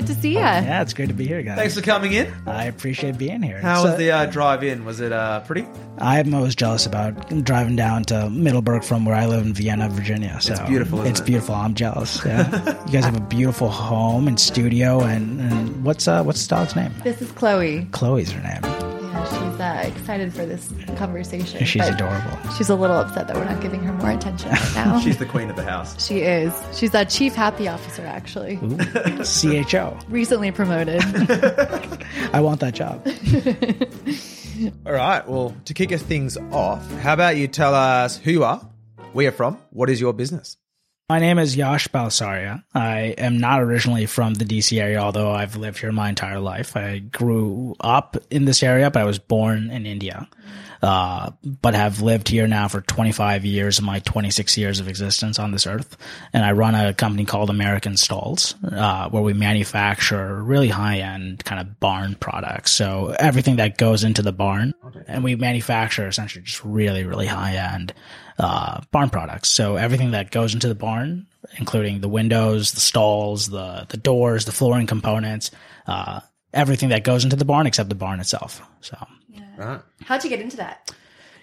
good to see you. Yeah, it's great to be here, guys. Thanks for coming in. I appreciate being here. How So, was the uh, drive in? Was it uh, pretty? I'm always jealous about driving down to Middleburg from where I live in Vienna, Virginia. So It's beautiful, isn't it's it? beautiful. I'm jealous. Yeah, you guys have a beautiful home and studio. And, and what's uh what's the dog's name? This is Chloe. Chloe's her name. Yeah, she's uh, excited for this conversation. She's adorable. She's a little upset that we're not giving her more attention right now. She's the queen of the house. she is. She's a chief happy officer, actually. CHO. Recently promoted. I want that job. All right. Well, to kick us things off, how about you tell us who you are, where you're from, what is your business? My name is Yash Balsaria. I am not originally from the DC area, although I've lived here my entire life. I grew up in this area, but I was born in India. Uh, but have lived here now for 25 years of my 26 years of existence on this earth. And I run a company called American Stalls, uh, where we manufacture really high end kind of barn products. So everything that goes into the barn and we manufacture essentially just really, really high end, uh, barn products. So everything that goes into the barn, including the windows, the stalls, the, the doors, the flooring components, uh, everything that goes into the barn except the barn itself. So. Right. How'd you get into that?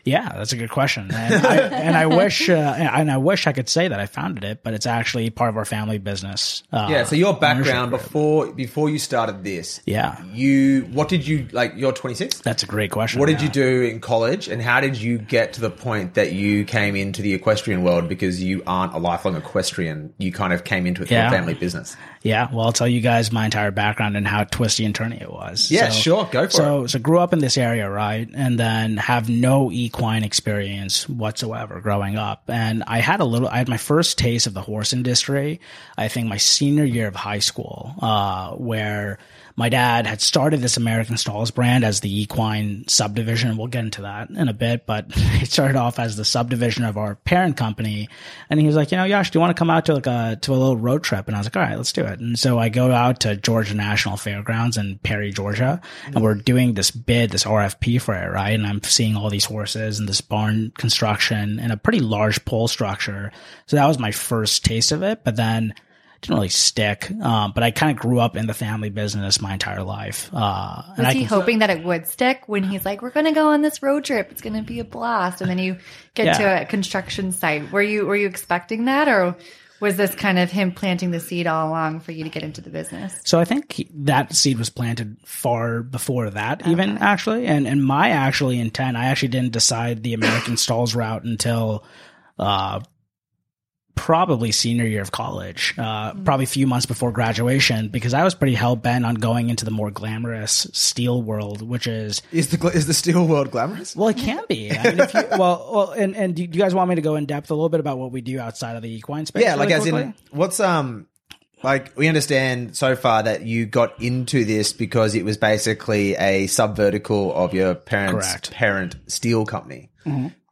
Yeah, that's a good question, and I, and I wish uh, and I wish I could say that I founded it, but it's actually part of our family business. Uh, Yeah. So your background before before you started this, Yeah, you what did you like? You're 26. that's a great question. What did yeah. you do in college, and how did you get to the point that you came into the equestrian world? Because you aren't a lifelong equestrian, you kind of came into it through Yeah. a family business. Yeah, well, I'll tell you guys my entire background and how twisty and turny it was. Yeah, sure, go for it. so, So, grew up in this area, right, and then have no equine experience whatsoever growing up. And I had a little, I had my first taste of the horse industry. I think my senior year of high school, uh, where my dad had started this American Stalls brand as the equine subdivision. We'll get into that in a bit, but it started off as the subdivision of our parent company. And he was like, you know, Yash, do you want to come out to like a, to a little road trip? And I was like, all right, let's do it. And so I go out to Georgia National Fairgrounds in Perry, Georgia, and we're doing this bid, this RFP for it, right? And I'm seeing all these horses and this barn construction and a pretty large pole structure. So that was my first taste of it. But then didn't really stick. Um, but I kind of grew up in the family business my entire life. Uh, and Was I he can- hoping that it would stick when he's like, "We're going to go on this road trip. It's going to be a blast," and then you get Yeah. to a construction site. Were you were you expecting that, or was this kind of him planting the seed all along for you to get into the business? So I think he- that seed was planted far before that, even actually. And and my actually intent, I actually didn't decide the American stalls route until uh, probably senior year of college, uh, probably a few months before graduation, because I was pretty hell bent on going into the more glamorous steel world, which is Is the is the steel world glamorous? well, it can be. I mean, if you, well, well, and and do you guys want me to go in depth a little bit about what we do outside of the equine space? Yeah, like really as in what's um like we understand so far that you got into this because it was basically a subvertical of your parents' Correct. parent steel company.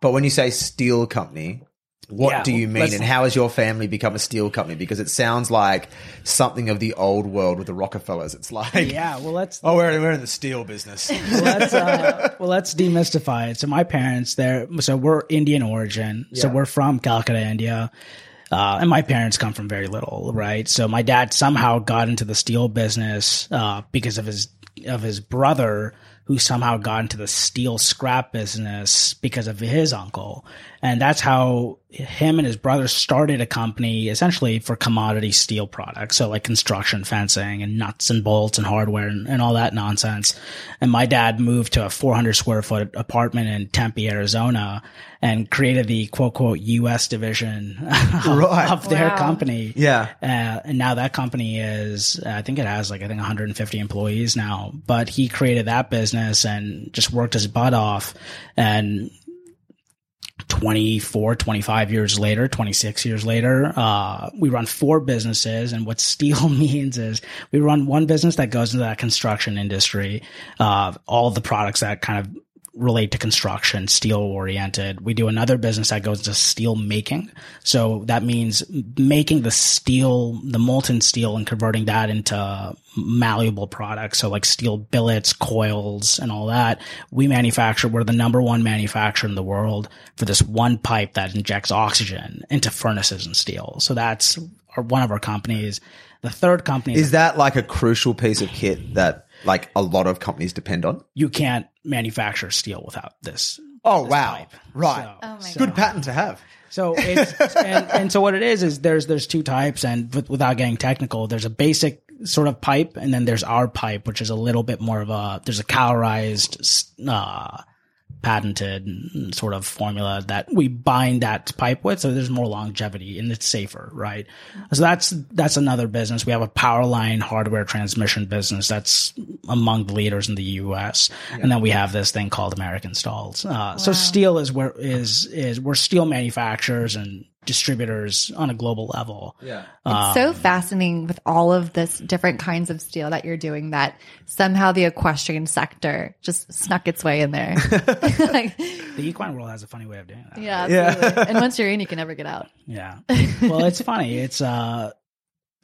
But when you say steel company, what Yeah, do you mean, and how has your family become a steel company? Because it sounds like something of the old world with the Rockefellers. It's like, yeah. Well, let's oh, we're we're in the steel business. let's uh, well let's demystify it. So my parents, they're so we're Indian origin. So we're from Calcutta, India. Uh, and my parents come from very little, right? So my dad somehow got into the steel business uh, because of his of his brother, who somehow got into the steel scrap business because of his uncle, and that's how him and his brother started a company essentially for commodity steel products, so like construction, fencing, and nuts and bolts and hardware and, and all that nonsense. And my dad moved to a 400 square foot apartment in Tempe, Arizona, and created the quote quote U.S. division of, Right. of their Wow. company. Yeah. Uh, and now that company is, I think it has like, I think 150 employees now, but he created that business and just worked his butt off. And 24, 25 years later, 26 years later, uh, we run four businesses. And what steel means is we run one business that goes into that construction industry, uh, all the products that kind of relate to construction, steel oriented. We do another business that goes to steel making. So that means making the steel, the molten steel and converting that into malleable products. So like steel billets, coils and all that. We manufacture, we're the number one manufacturer in the world for this one pipe that injects oxygen into furnaces and steel. So that's our, one of our companies. The third company is, Is that like a crucial piece of kit that like a lot of companies depend on? you can't manufacture steel without this. Oh this wow! pipe. Right. So- Oh my Good patent to have. So it's and, and so what it is is there's there's two types and with, without getting technical, there's a basic sort of pipe and then there's our pipe, which is a little bit more of a there's a calorized uh, patented sort of formula that we bind that pipe with, so there's more longevity and it's safer, right? So that's that's another business. We have a power line hardware transmission business that's among the leaders in the U.S. And then we have this thing called American Stalls. Uh, So steel is where is is we're steel manufacturers and distributors on a global level. Yeah. It's so fascinating with all of this different kinds of steel that you're doing that somehow the equestrian sector just snuck its way in there. like, The equine world has a funny way of doing that. yeah, Yeah. and once you're in, you can never get out. Yeah. Well, it's funny. It's uh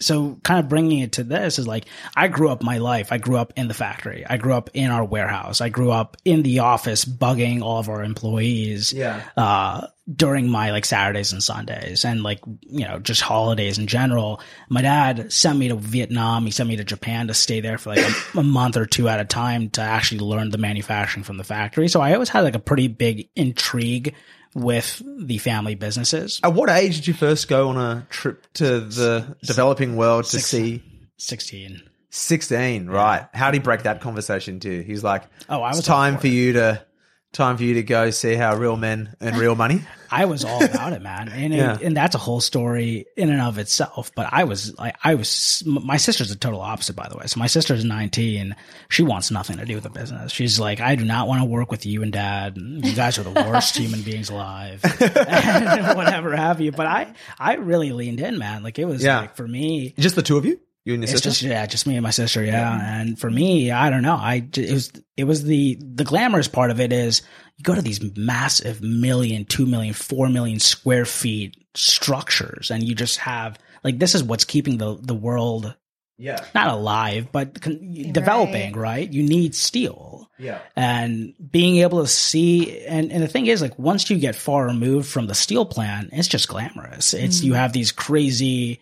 so kind of bringing it to this is like I grew up my life. I grew up in the factory. I grew up in our warehouse. I grew up in the office bugging all of our employees. Yeah. Uh during my like Saturdays and Sundays and like you know just holidays in general. My dad sent me to Vietnam. He sent me to Japan to stay there for like a, a month or two at a time to actually learn the manufacturing from the factory. So I always had like a pretty big intrigue with the family businesses. At what age did you first go on a trip to the developing world to see? 16. 16, right. How did he break that conversation to you? He's like, Oh, I it's was time all for you to time for you to go see how real men earn real money. I was all about it, man, and it, Yeah. and that's a whole story in and of itself. But I was like, I was. My sister's the total opposite, by the way. So my sister's nineteen. She wants nothing to do with the business. She's like, I do not want to work with you and dad. You guys are the worst human beings alive, and whatever have you. But I, I really leaned in, man. Like it was Yeah. like for me, Just the two of you? You and your it's sister? just yeah, just me and my sister. Yeah. And for me, I don't know. I j- it was it was the the glamorous part of it is you go to these massive million, two million, four million square feet structures, and you just have like this is what's keeping the the world yeah. not alive, but con- developing. Right. You need steel Yeah. and being able to see and, and the thing is like once you get far removed from the steel plant it's just glamorous it's you mm. have these crazy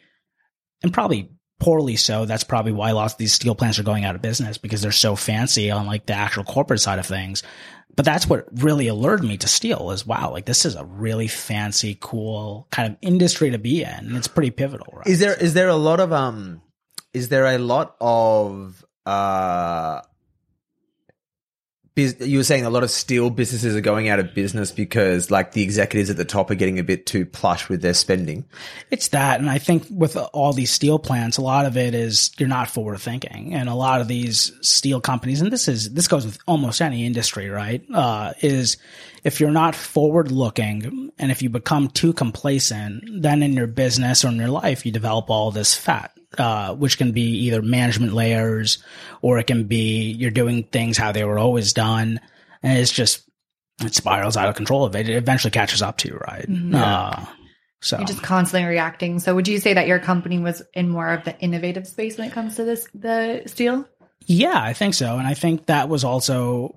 and probably poorly so that's probably why lots of these steel plants are going out of business because they're so fancy on like the actual corporate side of things. But that's what really allured me to steel is wow like this is a really fancy cool kind of industry to be in. And it's pretty pivotal right? Is there is there a lot of um is there a lot of uh you were saying a lot of steel businesses are going out of business because like the executives at the top are getting a bit too plush with their spending. It's that. And I think with all these steel plants, a lot of it is you're not forward thinking. And a lot of these steel companies, and this is, this goes with almost any industry, right? Uh, is if you're not forward looking and if you become too complacent, then in your business or in your life, you develop all this fat. Uh, which can be either management layers or it can be you're doing things how they were always done. And it's just, it spirals out of control of it. It eventually catches up to you, right? Uh, so You're just constantly reacting. So would you say that your company was in more of the innovative space when it comes to this the steel? Yeah, I think so. And I think that was also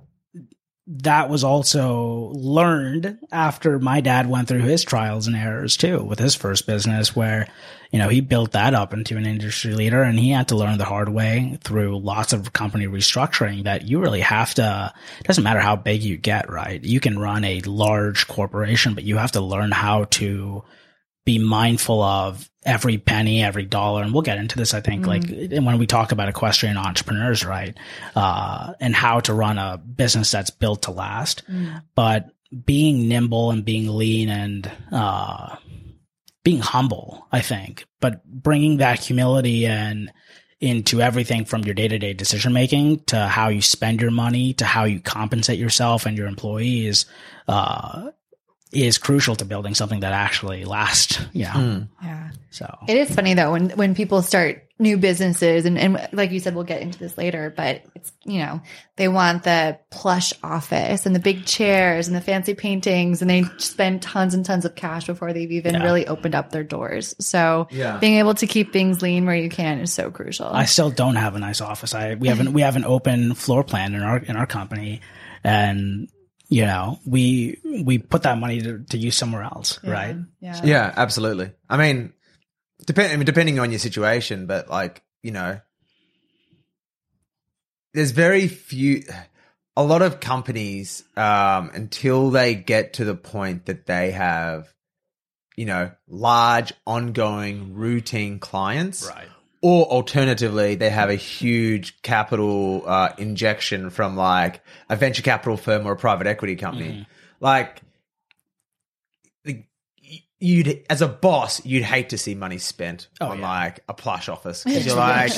that was also learned after my dad went through his trials and errors too with his first business where you know he built that up into an industry leader and he had to learn the hard way through lots of company restructuring that you really have to doesn't matter how big you get right? You can run a large corporation but you have to learn how to be mindful of every penny, every dollar. And we'll get into this, I think, like and when we talk about equestrian entrepreneurs, right? Uh, and how to run a business that's built to last. But being nimble and being lean and, uh, being humble, I think, but bringing that humility and into everything from your day to day decision making to how you spend your money to how you compensate yourself and your employees, uh, is crucial to building something that actually lasts. You know, hmm. Yeah. so It is funny though when when people start new businesses and, and like you said we'll get into this later but it's you know they want the plush office and the big chairs and the fancy paintings and they spend tons and tons of cash before they've even Yeah. really opened up their doors so Yeah. being able to keep things lean where you can is so crucial I still don't have a nice office. I we haven't we have an open floor plan in our in our company, and you know we we put that money to, to use somewhere else, right? yeah Yeah, absolutely. I mean, depend, I mean, depending on your situation, but like, you know, there's very few, a lot of companies, um, until they get to the point that they have, you know, large, ongoing, routine clients. Right. Or alternatively, they have a huge capital uh, injection from like a venture capital firm or a private equity company. Mm-hmm. Like, you'd as a boss, you'd hate to see money spent Oh, on yeah. like a plush office. 'Cause You're like,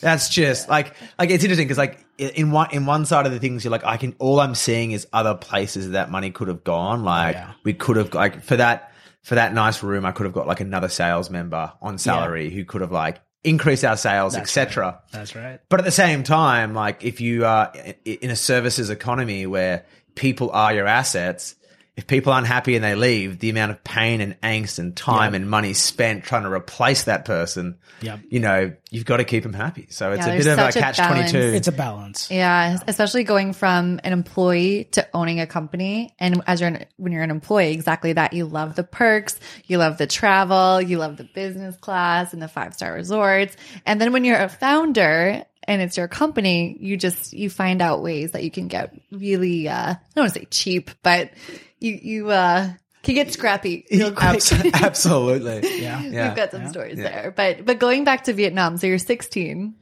that's just like, like it's interesting because like in one in one side of the things, you're like, I can all I'm seeing is other places that money could have gone. Like yeah. we could have like for that for that nice room, I could have got like another sales member on salary who could have like increased our sales, etc. That's right. But at the same time, like if you are in a services economy where people are your assets, if people aren't happy and they leave, the amount of pain and angst and time and money spent trying to replace that person, Yep. you know, you've got to keep them happy. So it's Yeah, a bit of a such a catch twenty two. balance. It's a balance. Yeah, especially going from an employee to owning a company, and as you're an, when you're an employee, exactly that. You love the perks, you love the travel, you love the business class and the five star resorts, and then when you're a founder and it's your company, you just you find out ways that you can get really uh, I don't want to say cheap, but you you uh, can get scrappy real quick. Abs- absolutely. Yeah. Yeah. We've got some stories there, but but going back to Vietnam, so you're 16.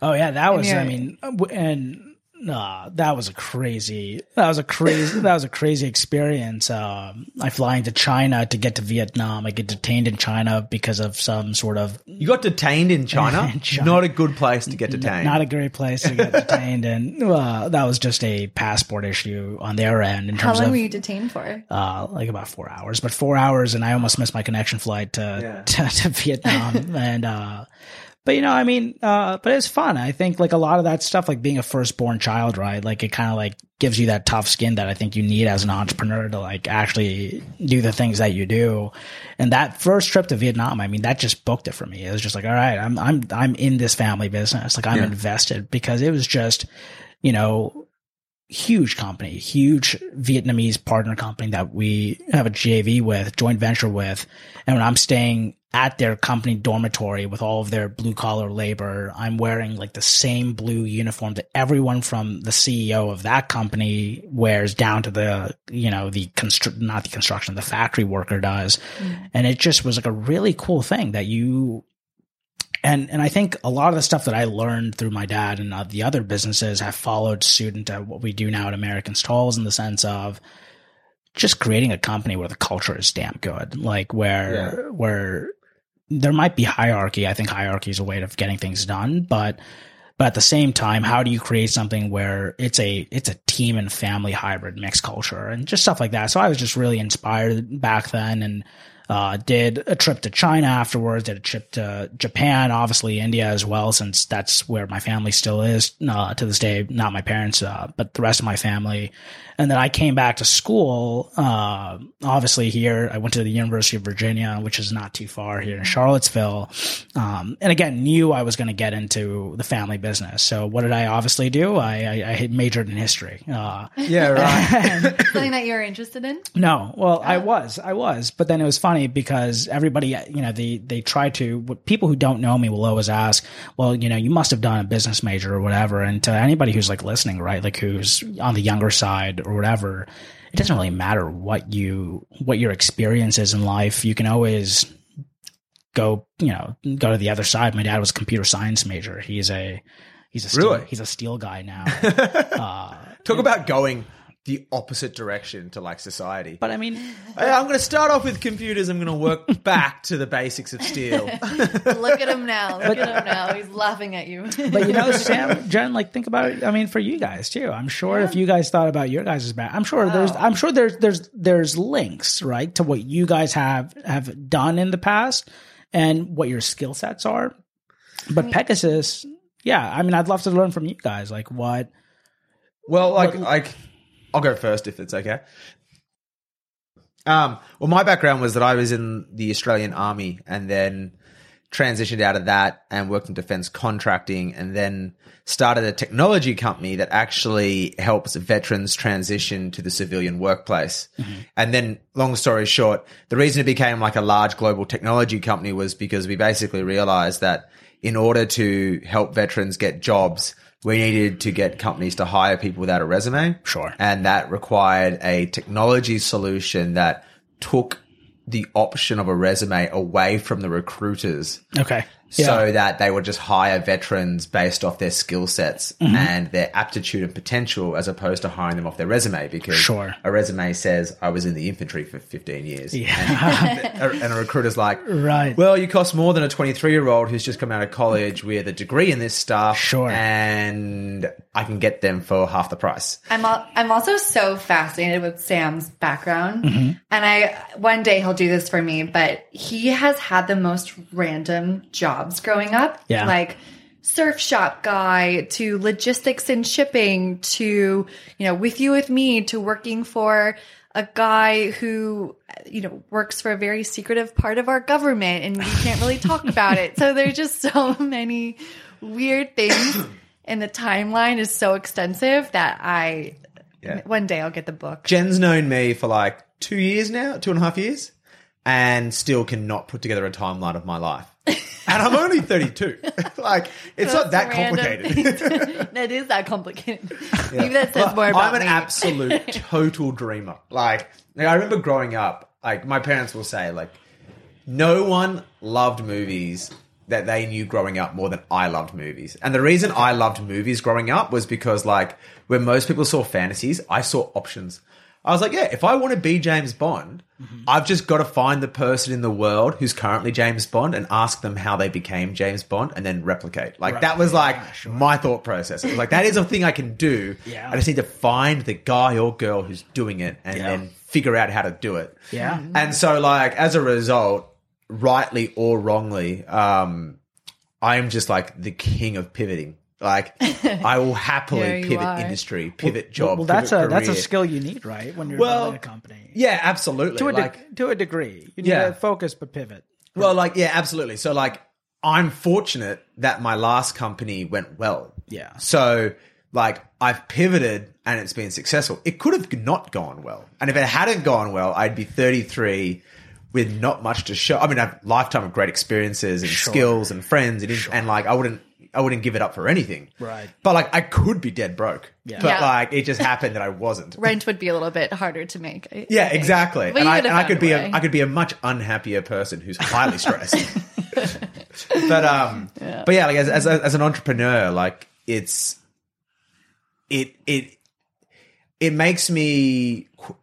Oh yeah, that was I mean, uh, w- and uh, that was a crazy. That was a crazy. that was a crazy experience. Um, I fly into China to get to Vietnam. I get detained in China because of some sort of You got detained in China. In China. Not a good place to get detained. not a great place to get detained, and uh, that was just a passport issue on their end in terms How terms long of were you detained for? uh, like about four hours, but four hours, and I almost missed my connection flight to Yeah. to, to Vietnam, and uh, but you know, I mean, uh, but it's fun. I think like a lot of that stuff, like being a firstborn child, right? Like it kind of like gives you that tough skin that I think you need as an entrepreneur to like actually do the things that you do. And that first trip to Vietnam, I mean, that just booked it for me. It was just like, all right, I'm I'm I'm in this family business, like I'm Yeah. invested because it was just, you know, huge company, huge Vietnamese partner company that we have a JV with, joint venture with. And when I'm staying at their company dormitory with all of their blue collar labor, I'm wearing like the same blue uniform that everyone from the CEO of that company wears down to the, you know, the constru- not the construction, the factory worker does. Mm. And it just was like a really cool thing that you and and I think a lot of the stuff that I learned through my dad and uh, the other businesses have followed suit into what we do now at American Stalls in the sense of just creating a company where the culture is damn good, like where where there might be hierarchy. I think hierarchy is a way of getting things done, but but at the same time, how do you create something where it's a it's a team and family hybrid mixed culture and just stuff like that? So I was just really inspired back then and uh, did a trip to China afterwards, did a trip to Japan, obviously India as well, since that's where my family still is uh, to this day. Not my parents, uh, but the rest of my family. And then I came back to school, uh, obviously here. I went to the University of Virginia, which is not too far here in Charlottesville. Um, and again, knew I was going to get into the family business. So what did I obviously do? I, I, I majored in history. Uh, yeah, right. Something that you're interested in? no, well, I was, I was, but then it was funny because everybody, you know, they they try to. People who don't know me will always ask, "Well, you know, you must have done a business major or whatever." And to anybody who's like listening, right, like who's on the younger side or whatever, it doesn't really matter what you what your experience is in life. You can always go, you know, go to the other side. My dad was a computer science major. He's a he's a steel, Really? he's a steel guy now. uh, Talk about going the opposite direction to like society. but I mean, Hey, I'm going to start off with computers. I'm going to work back to the basics of steel. Look at him now. Look at him now. He's laughing at you. But you know, Sam, Jen, like think about it. I mean, for you guys too. I'm sure if you guys thought about your guys' back, I'm sure there's, oh. I'm sure there's, there's, there's links, right, to what you guys have have done in the past and what your skill sets are. But Pegasus, yeah, I mean, I'd love to learn from you guys, like what. Well, like, like, I'll go first if it's okay. Um, well, my background was that I was in the Australian Army and then transitioned out of that and worked in defense contracting and then started a technology company that actually helps veterans transition to the civilian workplace. And then long story short, the reason it became like a large global technology company was because we basically realized that in order to help veterans get jobs, we needed to get companies to hire people without a resume. Sure. And that required a technology solution that took the option of a resume away from the recruiters Okay. So that they would just hire veterans based off their skill sets Mm-hmm. and their aptitude and potential as opposed to hiring them off their resume because Sure. a resume says I was in the infantry for 15 years. Yeah. And, a, and a recruiter's like, Right. well, you cost more than a 23 year old who's just come out of college with a degree in this stuff. Sure. And I can get them for half the price. I'm al- I'm also so fascinated with Sam's background, Mm-hmm. and I one day he'll do this for me. But he has had the most random jobs growing up, Yeah. like surf shop guy to logistics and shipping to you know with you with me to working for a guy who you know works for a very secretive part of our government and we can't really talk about it so there's just so many weird things and the timeline is so extensive that i Yeah. one day i'll get the book Jen's known me for like two years now, two and a half years, and still cannot put together a timeline of my life. And I'm only 32. like, it's not that complicated. that is that complicated maybe that says more about I'm an me. absolute total dreamer. Like, like, I remember growing up, like my parents will say, like, no one loved movies that they knew growing up more than I loved movies. And the reason I loved movies growing up was because, like, when most people saw fantasies, I saw options. I was like, yeah, if I want to be James Bond, mm-hmm. I've just got to find the person in the world who's currently James Bond and ask them how they became James Bond and then replicate. Like, that was like ah, my thought process. It was like, that is a thing I can do. Yeah. I just need to find the guy or girl who's doing it and Yeah. then figure out how to do it. Yeah. Mm-hmm. And so, like, as a result, rightly or wrongly, um, I'm just like the king of pivoting. Like, I will happily pivot are. industry, pivot job. Well, that's a pivot that's a skill you need, right? When you're Well, building a company. Yeah, absolutely. To a de- to a degree, you need Yeah. to focus but pivot. well, like, yeah, absolutely. So, like, I'm fortunate that my last company went well. Yeah. So, like, I've pivoted and it's been successful. It could have not gone well. And if it hadn't gone well, I'd be 33 with not much to show. I mean, I've lifetime of great experiences and Sure. skills and friends, and, and like, I wouldn't, I wouldn't give it up for anything. Right. But like, I could be dead broke. Yeah. But Yeah. like, it just happened that I wasn't. rent would be a little bit harder to make I- I Yeah, think. exactly. But and you I, could and have I could found be a a, way. I could be a much unhappier person who's highly stressed. but um, but yeah, like as as as an entrepreneur, like it's it it it makes me qu-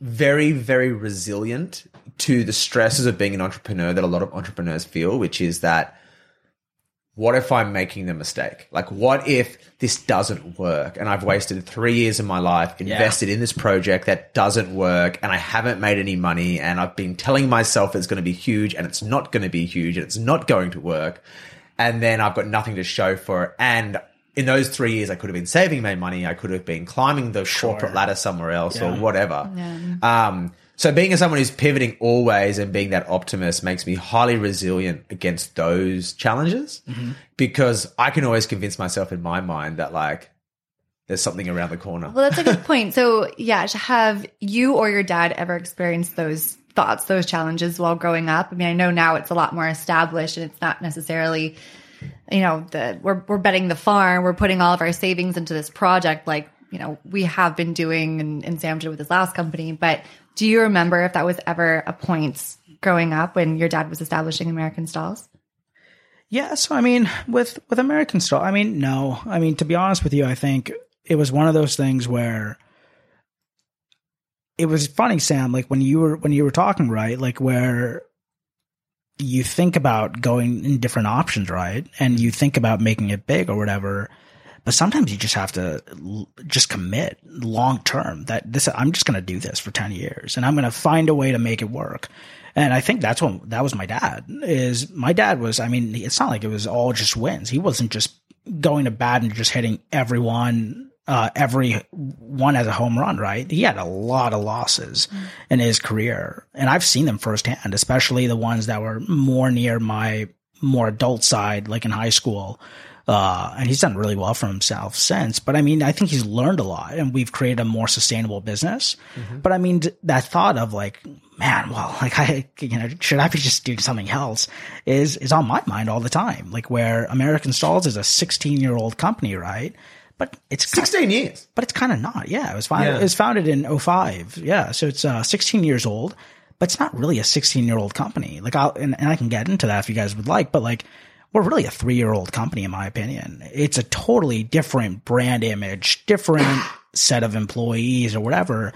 very very resilient to the stresses of being an entrepreneur that a lot of entrepreneurs feel, which is that what if I'm making the mistake? Like, what if this doesn't work and I've wasted three years of my life invested in this project that doesn't work and I haven't made any money and I've been telling myself it's going to be huge and it's not going to be huge and it's not going to work. And then I've got nothing to show for it. And in those three years, I could have been saving my money. I could have been climbing the corporate ladder somewhere else or Yeah. whatever. Um, so being as someone who's pivoting always and being that optimist makes me highly resilient against those challenges mm-hmm. because I can always convince myself in my mind that like there's something around the corner. Well, that's a good point. So, yeah, have you or your dad ever experienced those thoughts, those challenges while growing up? I mean, I know now it's a lot more established and it's not necessarily, you know, the we're we're betting the farm, we're putting all of our savings into this project, like you know we have been doing, and, and Sam did with his last company. But do you remember if that was ever a point growing up when your dad was establishing American Stalls? Yeah, so I mean, with with American Stalls, I mean, no, I mean, to be honest with you, I think it was one of those things where it was funny, Sam. Like when you were when you were talking, right? Like where you think about going in different options, right? And you think about making it big or whatever. But sometimes you just have to l- just commit long term that this, I'm just going to do this for 10 years and I'm going to find a way to make it work. And I think that's what, that was my dad is my dad was, I mean, it's not like it was all just wins. He wasn't just going to bat and just hitting everyone uh, every one as a home run, right? He had a lot of losses in his career, and I've seen them firsthand, especially the ones that were more near my more adult side, like in high school. Uh, and he's done really well for himself since. But I mean, I think he's learned a lot and we've created a more sustainable business. But I mean, that thought of like, man, well, like I, you know, should I be just doing something else is, is on my mind all the time. Like where American Stalls is a 16 year old company, right? But it's kind- 16 years. but it's kind of not. Yeah, it was founded. Yeah. It was founded in 05. Yeah, so it's uh, 16 years old, but it's not really a 16 year old company. Like, I'll and, and I can get into that if you guys would like, but like, we're really a three year old company in my opinion. It's a totally different brand image, different set of employees or whatever.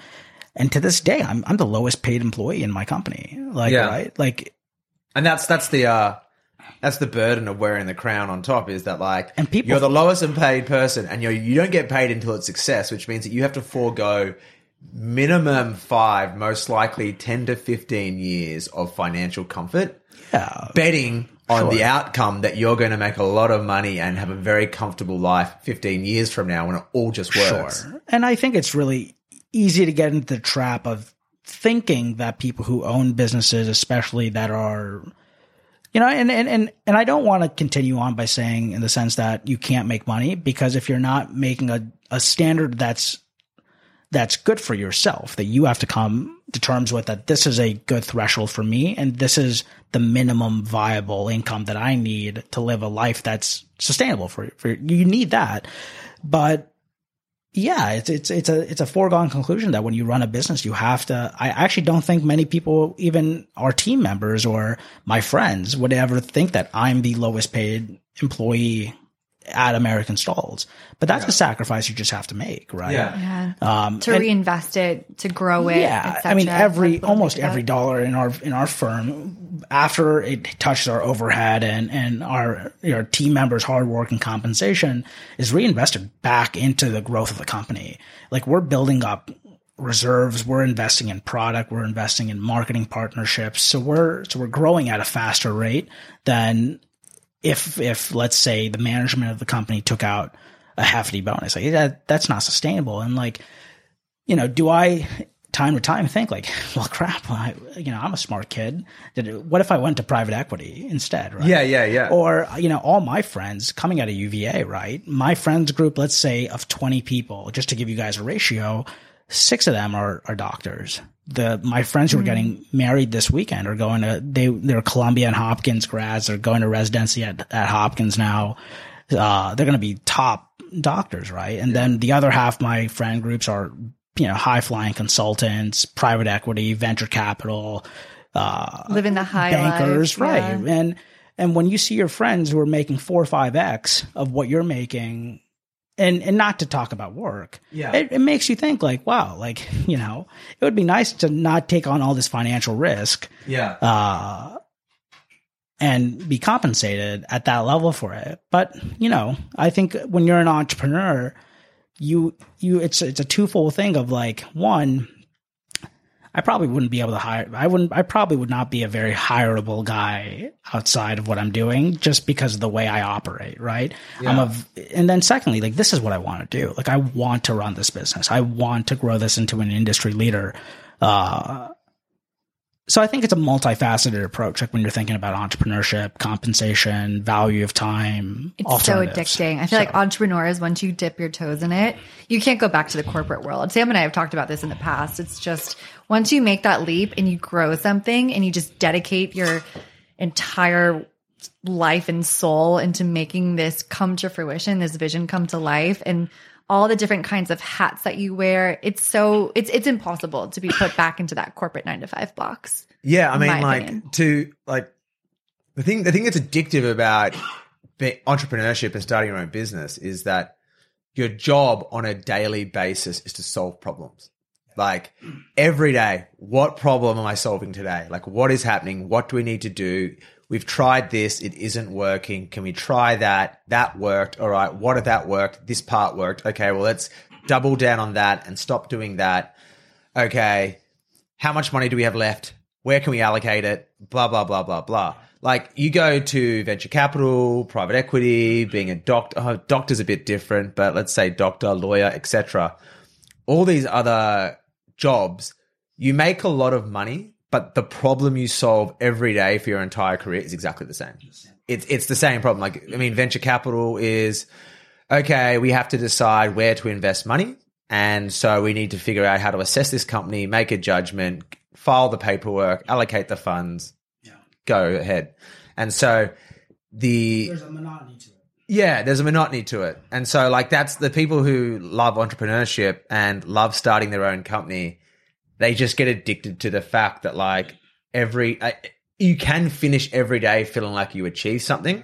And to this day, I'm I'm the lowest paid employee in my company. Like, Yeah. right? Like, And that's that's the uh that's the burden of wearing the crown on top is that like And people- you're the lowest paid person and you you don't get paid until it's success, which means that you have to forego minimum five, most likely ten to fifteen years of financial comfort, yeah, betting on Sure. the outcome that you're going to make a lot of money and have a very comfortable life 15 years from now when it all just works. Sure. And I think it's really easy to get into the trap of thinking that people who own businesses, especially that are, you know, and, and, and, and I don't want to continue on by saying in the sense that you can't make money because if you're not making a, a standard that's, that's good for yourself that you have to come to terms with that this is a good threshold for me and this is the minimum viable income that I need to live a life that's sustainable for, for you need that. But yeah, it's it's it's a it's a foregone conclusion that when you run a business, you have to. I actually don't think many people, even our team members or my friends, would ever think that I'm the lowest paid employee at American Stalls. But that's a sacrifice you just have to make, right? Yeah. Yeah. Um, to and- reinvest it, to grow it. yeah, I mean every almost every dollar in our in our firm after it touches our overhead and and our our team members' hard work and compensation is reinvested back into the growth of the company. Like we're building up reserves, we're investing in product, we're investing in marketing partnerships. So we're so we're growing at a faster rate than if if let's say the management of the company took out a hefty bonus. Like that that's not sustainable. And like you know, do I time to time think like, well, crap, I, you know, I'm a smart kid. Did what if I went to private equity instead? Right? Yeah, yeah, yeah. Or, you know, all my friends coming out of UVA, right? My friends group, let's say of 20 people, just to give you guys a ratio, six of them are, are doctors. The, my friends who are getting married this weekend are going to, they, they're Columbia and Hopkins grads. They're going to residency at, at Hopkins now. Uh, they're going to be top doctors, right? And then the other half, my friend groups are, you know, high flying consultants, private equity, venture capital, uh, living the high bankers, life, right? yeah. And and when you see your friends who are making four or five x of what you're making, and and not to talk about work, Yeah. it, it makes you think like, wow, like you know, it would be nice to not take on all this financial risk yeah. uh, and be compensated at that level for it. But you know, I think when you're an entrepreneur, you you it's it's a twofold thing of like one. I probably wouldn't be able to hire. I wouldn't. I probably would not be a very hireable guy outside of what I'm doing, just because of the way I operate. Right. I'm a. And then secondly, like this is what I want to do. Like I want to run this business. I want to grow this into an industry leader. Uh, so I think it's a multifaceted approach. Like when you're thinking about entrepreneurship, compensation, value of time. It's so addicting. I feel like entrepreneurs, once you dip your toes in it, you can't go back to the corporate world. Sam and I have talked about this in the past. It's just once you make that leap and you grow something and you just dedicate your entire life and soul into making this come to fruition, this vision come to life and all the different kinds of hats that you wear, it's so it's it's impossible to be put back into that corporate 9 to 5 box. Yeah, I mean, like opinion. to like the thing. The thing that's addictive about entrepreneurship and starting your own business is that your job on a daily basis is to solve problems. Like every day, what problem am I solving today? Like, what is happening? What do we need to do? We've tried this; it isn't working. Can we try that? That worked. All right. What if that worked? This part worked. Okay. Well, let's double down on that and stop doing that. Okay how much money do we have left? Where can we allocate it? Blah, blah, blah, blah, blah. like you go to venture capital, private equity, being a doctor. Oh, doctor's a bit different, but let's say doctor, lawyer, etc. All these other jobs, you make a lot of money, but the problem you solve every day for your entire career is exactly the same. It's it's the same problem. Like I mean, venture capital is okay. We have to decide where to invest money, and so we need to figure out how to assess this company, make a judgment, file the paperwork, allocate the funds, go ahead. And so the There's a monotony to it. yeah, there's a monotony to it. And so like that's the people who love entrepreneurship and love starting their own company, they just get addicted to the fact that like every uh, you can finish every day feeling like you achieved something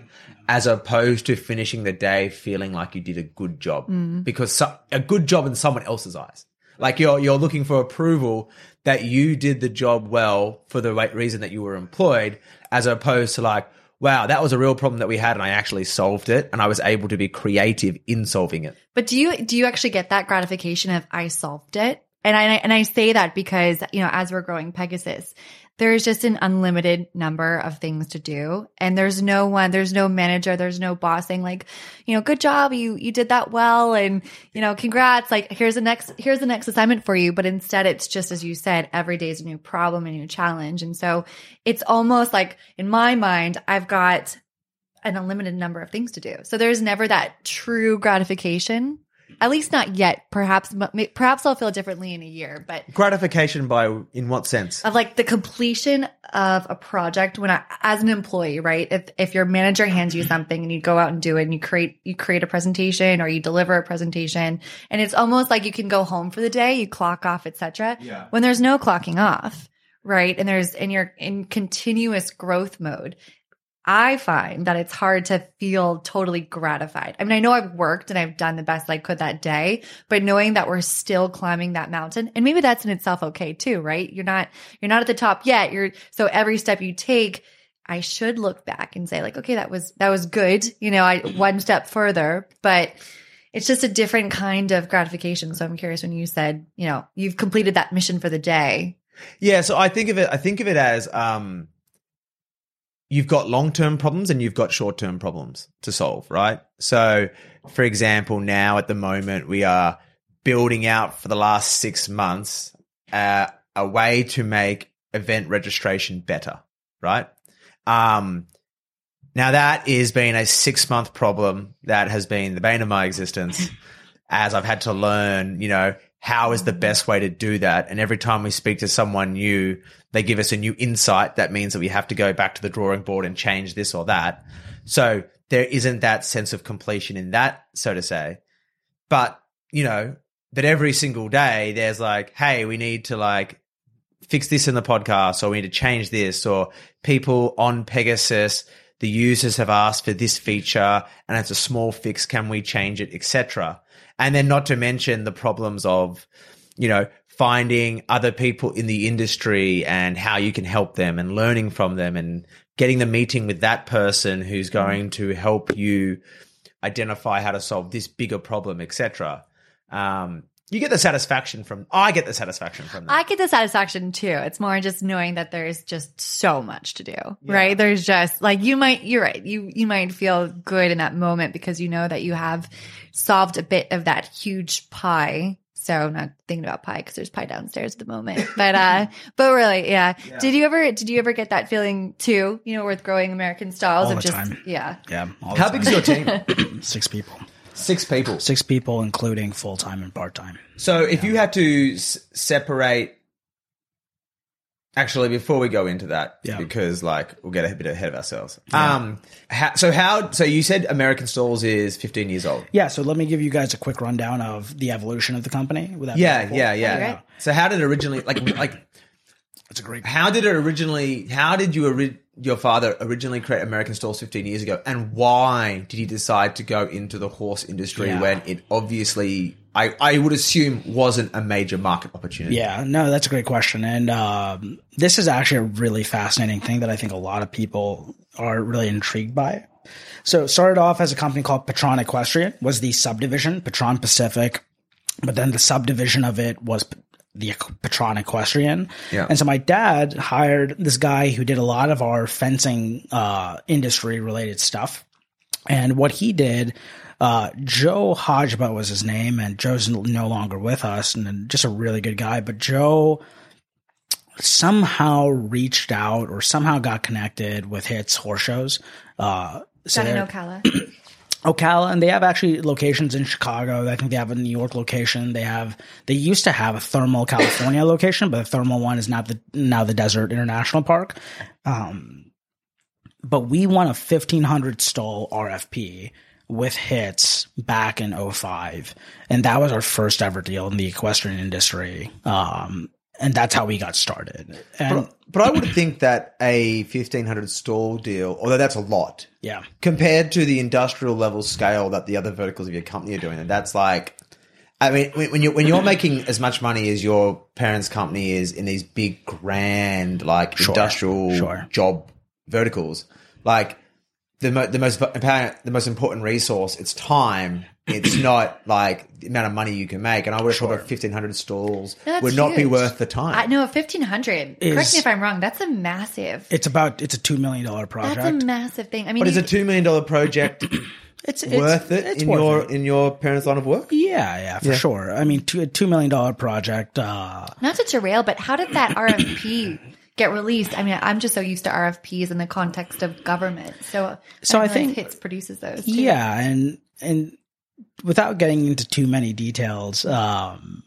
as opposed to finishing the day feeling like you did a good job because so, a good job in someone else's eyes. Like you're you're looking for approval that you did the job well for the right reason that you were employed, as opposed to like, wow, that was a real problem that we had and I actually solved it and I was able to be creative in solving it. But do you do you actually get that gratification of I solved it? And I and I say that because you know as we're growing Pegasus, there's just an unlimited number of things to do, and there's no one, there's no manager, there's no boss saying like, you know, good job, you you did that well, and you know, congrats, like here's the next here's the next assignment for you. But instead, it's just as you said, every day is a new problem, a new challenge, and so it's almost like in my mind, I've got an unlimited number of things to do. So there's never that true gratification. At least not yet. Perhaps, perhaps I'll feel differently in a year, but Gratification by in what sense? of like the completion of a project when I, as an employee, right? If, if your manager hands you something and you go out and do it and you create, you create a presentation or you deliver a presentation and it's almost like you can go home for the day, you clock off, etc. Yeah. When there's no clocking off, right? And there's, and you're in continuous growth mode. I find that it's hard to feel totally gratified. I mean, I know I've worked and I've done the best I could that day, but knowing that we're still climbing that mountain and maybe that's in itself okay too, right? You're not, you're not at the top yet. You're, so every step you take, I should look back and say like, okay, that was, that was good. You know, I one step further, but it's just a different kind of gratification. So I'm curious when you said, you know, you've completed that mission for the day. Yeah, so I think of it I think of it as um you've got long-term problems and you've got short-term problems to solve, right? So, for example, now at the moment we are building out for the last 6 months uh, a way to make event registration better, right? Um now that is been a 6-month problem that has been the bane of my existence as I've had to learn, you know, how is the best way to do that? And every time we speak to someone new, they give us a new insight. That means that we have to go back to the drawing board and change this or that. So there isn't that sense of completion in that, so to say. But, you know, that every single day there's like, hey, we need to like fix this in the podcast or we need to change this or people on Pegasus, the users have asked for this feature and it's a small fix. Can we change it, etc. And then not to mention the problems of, you know, finding other people in the industry and how you can help them and learning from them and getting the meeting with that person who's going to help you identify how to solve this bigger problem, etc. Um, you get the satisfaction from. I get the satisfaction from that. I get the satisfaction too. It's more just knowing that there's just so much to do, right? There's just like you might, you're right. You, you might feel good in that moment because you know that you have solved a bit of that huge pie. So I'm not thinking about pie because there's pie downstairs at the moment, but, uh, but really, yeah. Did you ever, did you ever get that feeling too, you know, with growing American Stalls All of the just, time. yeah. Yeah. all how the big is your team? Six people. Six people. Six people, including full time and part time. So if you had to s- separate, actually, before we go into that, Yeah. because like we'll get a bit ahead of ourselves. Um, how, so how? So you said American Stalls is 15 years old. Yeah, so let me give you guys a quick rundown of the evolution of the company. Would that Yeah, yeah, yeah. Okay, great. So how did it originally like like It's a great. how did it originally? How did you ori- your father originally create American Stalls 15 years ago, and why did he decide to go into the horse industry Yeah. when it obviously? I, I would assume wasn't a major market opportunity. Yeah, no, that's a great question. And um, this is actually a really fascinating thing that I think a lot of people are really intrigued by. So it started off as a company called Patron Equestrian, was the subdivision, Patron Pacific, but then the subdivision of it was the Petron Equestrian. Yeah. And so my dad hired this guy who did a lot of our fencing uh, industry related stuff. And what he did, uh, Joe Hodgeba was his name, and Joe's no longer with us, and just a really good guy. But Joe somehow reached out or somehow got connected with HITS horse shows. Uh, so Down in they're- Ocala. Ocala, and they have actually locations in Chicago. I think they have a New York location. They have they used to have a Thermal, California location, but the Thermal one is not the now the Desert International Park. Um, but we won a fifteen hundred stall RFP with HITS back in 05. and that was our first ever deal in the equestrian industry. Um, and that's how we got started. And But, but I would think that a 1500 stall deal, although that's a lot, yeah, compared to the industrial level scale that the other verticals of your company are doing, and that's like, I mean, when you're when you're making as much money as your parents' company is in these big, grand, like industrial sure. job verticals, like the mo- the most apparent, the most important resource, it's time. It's not like the amount of money you can make. And I would have thought a 1500 stalls No, that's would not be worth the time. I know fifteen hundred. Is- Correct me if I'm wrong. That's a massive. it's about it's a two million dollar project. That's a massive thing. I mean, but is a two million dollar project it's, it's worth it it's in worth your it. in your parents' line of work? Yeah, yeah, for sure. I mean, two, a two million dollar project. Uh, not to derail, but how did that RFP get released? I mean, I'm just so used to RFPs in the context of government. So, So I realize think- HITS produces those. Too. yeah, and and without getting into too many details, um,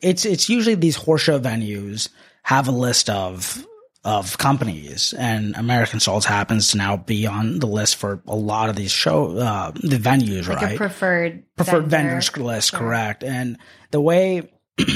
it's it's usually these horse show venues have a list of of companies, and American Stalls happens to now be on the list for a lot of these show uh, the venues, like right? a preferred preferred vendor. vendors list, correct? And the way.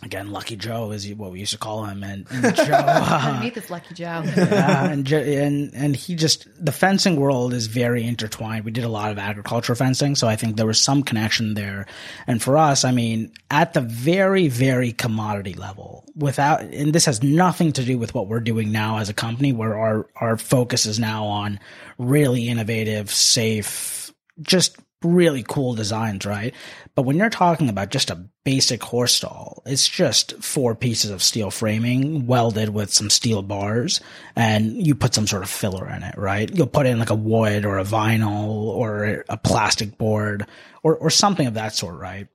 Again, Lucky Joe is what we used to call him, and, and Joe. uh, Meet this lucky Joe. yeah, and and and he just the fencing world is very intertwined. We did a lot of agriculture fencing, so I think there was some connection there. And for us, I mean, at the very very commodity level, without and this has nothing to do with what we're doing now as a company, where our our focus is now on really innovative, safe, just really cool designs, right? But when you're talking about just a basic horse stall, it's just four pieces of steel framing welded with some steel bars and you put some sort of filler in it, right? You'll put in like a wood or a vinyl or a plastic board or, or something of that sort, right?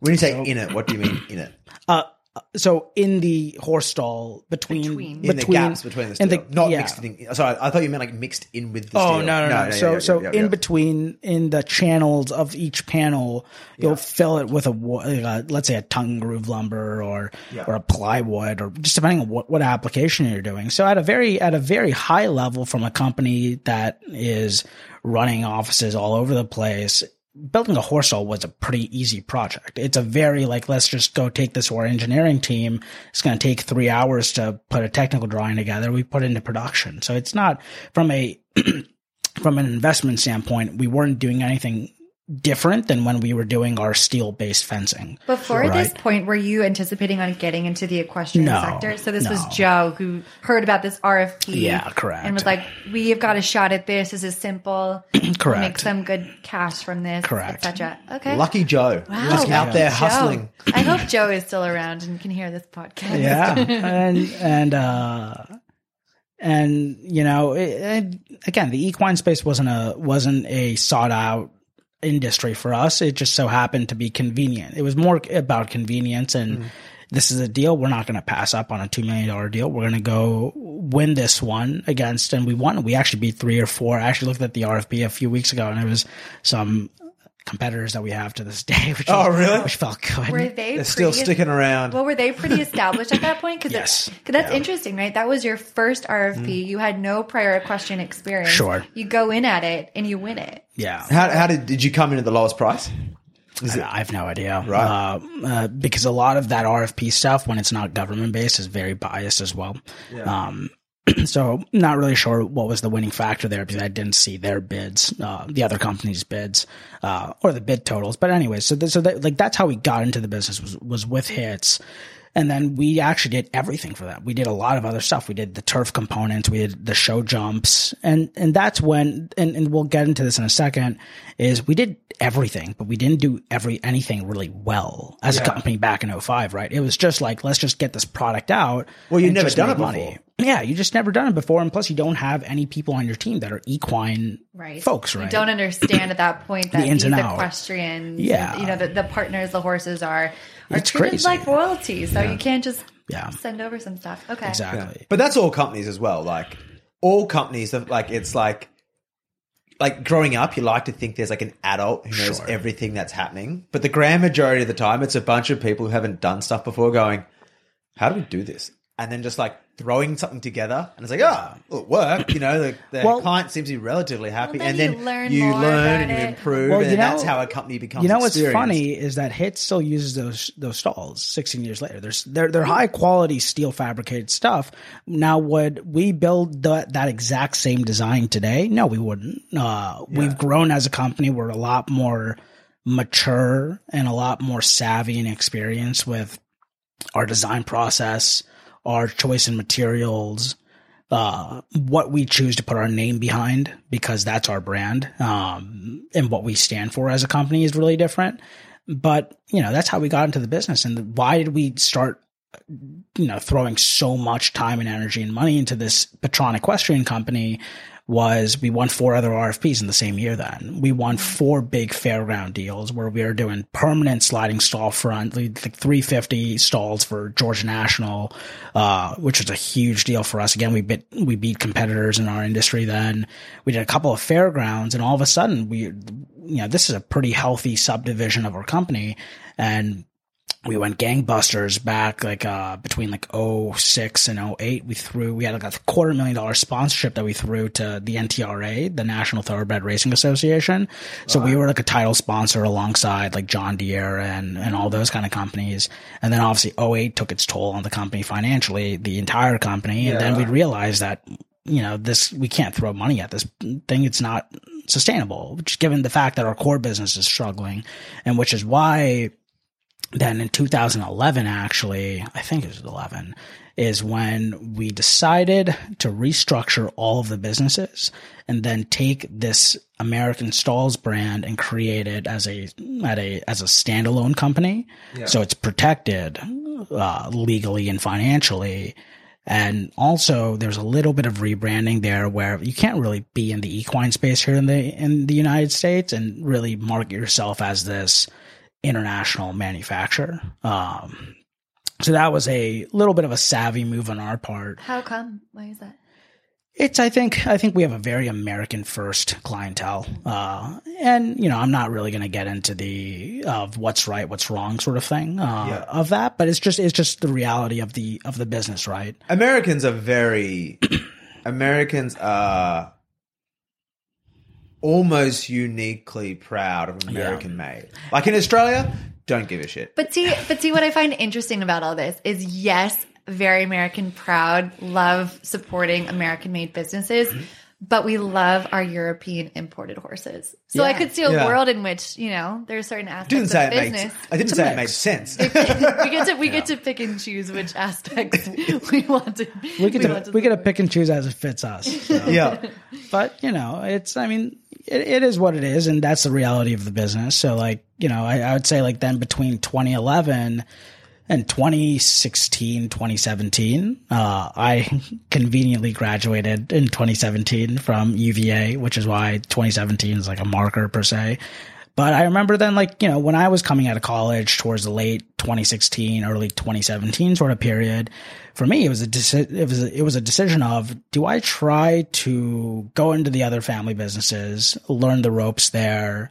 When you say in it, what do you mean in it? Uh, so in the horse stall between, Between. In the gaps between the in steel, the- not yeah. mixed in. Sorry, I thought you meant like mixed in with the Oh steel. no, no, no! yeah, so, yeah, so yeah, in yeah. between, in the channels of each panel, you'll fill it with a, wo- uh, let's say a tongue groove lumber or or a plywood, or just depending on what, what application you're doing. So at a very at a very high level, from a company that is running offices all over the place. Building a horse stall was a pretty easy project. It's a very like, let's just go take this to our engineering team. It's going to take three hours to put a technical drawing together. We put it into production. So it's not from a from an investment standpoint, we weren't doing anything different than when we were doing our steel based fencing. Before this point, were you anticipating on getting into the equestrian No, sector? So this was. Joe who heard about this RFP. Yeah, correct. And was like, we have got a shot at this. This is simple. We'll make some good cash from this, Correct. etc. Okay. Lucky Joe, Wow, just out Lucky there Joe. hustling. I hope Joe is still around and can hear this podcast. Yeah. and, and, uh, and you know, it, it- again, the equine space wasn't a wasn't a sought out industry for us. It just so happened to be convenient. It was more about convenience and. Mm. This is a deal. We're not going to pass up on a $2 million deal. We're going to go win this one against, and we won. We actually beat three or four. I actually looked at the RFP a few weeks ago and it was some competitors that we have to this day, which, Oh, was- really? which felt good. Were they They're still sticking around. Well, were they pretty established at that point? Because Yes. that's interesting, right? That was your first RFP. You had no prior question experience. Sure. You go in at it and you win it. yeah. How, how did did you come in at the lowest price? I I have no idea. Right. Uh, uh, because a lot of that RFP stuff, when it's not government based, is very biased as well. Um, so not really sure what was the winning factor there because I didn't see their bids, uh, the other company's bids, uh, or the bid totals. But anyway, so th- so that, like that's how we got into the business was was with HITS. And then we actually did everything for that. We did a lot of other stuff. We did the turf components. We did the show jumps. And, and that's when, and, and we'll get into this in a second, is we did everything, but we didn't do every, anything really well as a company back in 05, right? It was just like, let's just get this product out. Well, you'd and never done it before. Yeah. You just never done it before. And plus you don't have any people on your team that are equine right. folks, right? You don't understand at that point that The ins these equestrians, Yeah. you know, the, the partners the horses are are It's treated crazy. like royalty. So you can't just Yeah. send over some stuff. Okay. Exactly. But that's all companies as well. Like all companies, that- like it's like, like growing up, you like to think there's like an adult who knows Sure. everything that's happening. But the grand majority of the time, it's a bunch of people who haven't done stuff before going, how do we do this? And then just like throwing something together, and it's like, oh, it worked. You know, the, the Well- client seems to be relatively happy, Well, and then then you learn you learn about and you improve, Well, and you that's know- how a company becomes. You know what's funny is that HIT still uses those those stalls 16 years later. There's they're they're high quality steel fabricated stuff. Now, would we build that that exact same design today? No, we wouldn't. Uh, We've grown as a company. We're a lot more mature and a lot more savvy and experienced with our design process, our choice in materials, uh, what we choose to put our name behind because that's our brand, um, and what we stand for as a company is really different. But you know, that's how we got into the business. And why did we start, you know, throwing so much time and energy and money into this Patron Equestrian company? Was we won four other RFPs in the same year then. We won four big fairground deals where we were doing permanent sliding stall front, like 350 stalls for Georgia National, uh, which was a huge deal for us. Again, we bit, we beat competitors in our industry then. We did a couple of fairgrounds and all of a sudden we, you know, this is a pretty healthy subdivision of our company. And we went gangbusters back like uh between like 06 and 08 we threw we had like a quarter million dollar sponsorship that we threw to the NTRA the National Thoroughbred Racing Association. So we were like a title sponsor alongside like John Deere and and all those kind of companies. And then obviously 08 took its toll on the company financially the entire company. And then we realized that you know this we can't throw money at this thing. It's not sustainable just given the fact that our core business is struggling and which is why then in 2011 actually i think it was 11 is when we decided to restructure all of the businesses and then take this american stalls brand and create it as a at a as a standalone company. So it's protected uh, legally and financially. And also there's a little bit of rebranding there where you can't really be in the equine space here in the in the united states and really market yourself as this international manufacturer. Um, so that was a little bit of a savvy move on our part. How come? Why is that? It's, I think, I think we have a very American first clientele. Uh, and, you know, I'm not really going to get into the, of what's right, what's wrong sort of thing, uh, Yeah. of that, but it's just, it's just the reality of the, of the business, right? Americans are very Americans are almost uniquely proud of American made. Like in Australia, don't give a shit. But see, but see, what I find interesting about all this is yes, very American proud, love supporting American made businesses, Mm-hmm. But we love our European imported horses. So I could see a Yeah. world in which you know there are certain aspects Didn't say of it business. makes. I didn't It's a say it made sense. we get to we get to pick and choose which aspects we want to. We get want to, we get to pick and choose as it fits us. So. yeah, but you know, it's, I mean, it, it is what it is. And that's the reality of the business. So like, you know, I, I would say like then between 2011 and 2016, 2017, uh, I conveniently graduated in 2017 from UVA, which is why 2017 is like a marker per se. But I remember then, like, you know, when I was coming out of college towards the late 2016, early 2017 sort of period, for me, it was a, deci- it was a, it was a decision of, do I try to go into the other family businesses, learn the ropes there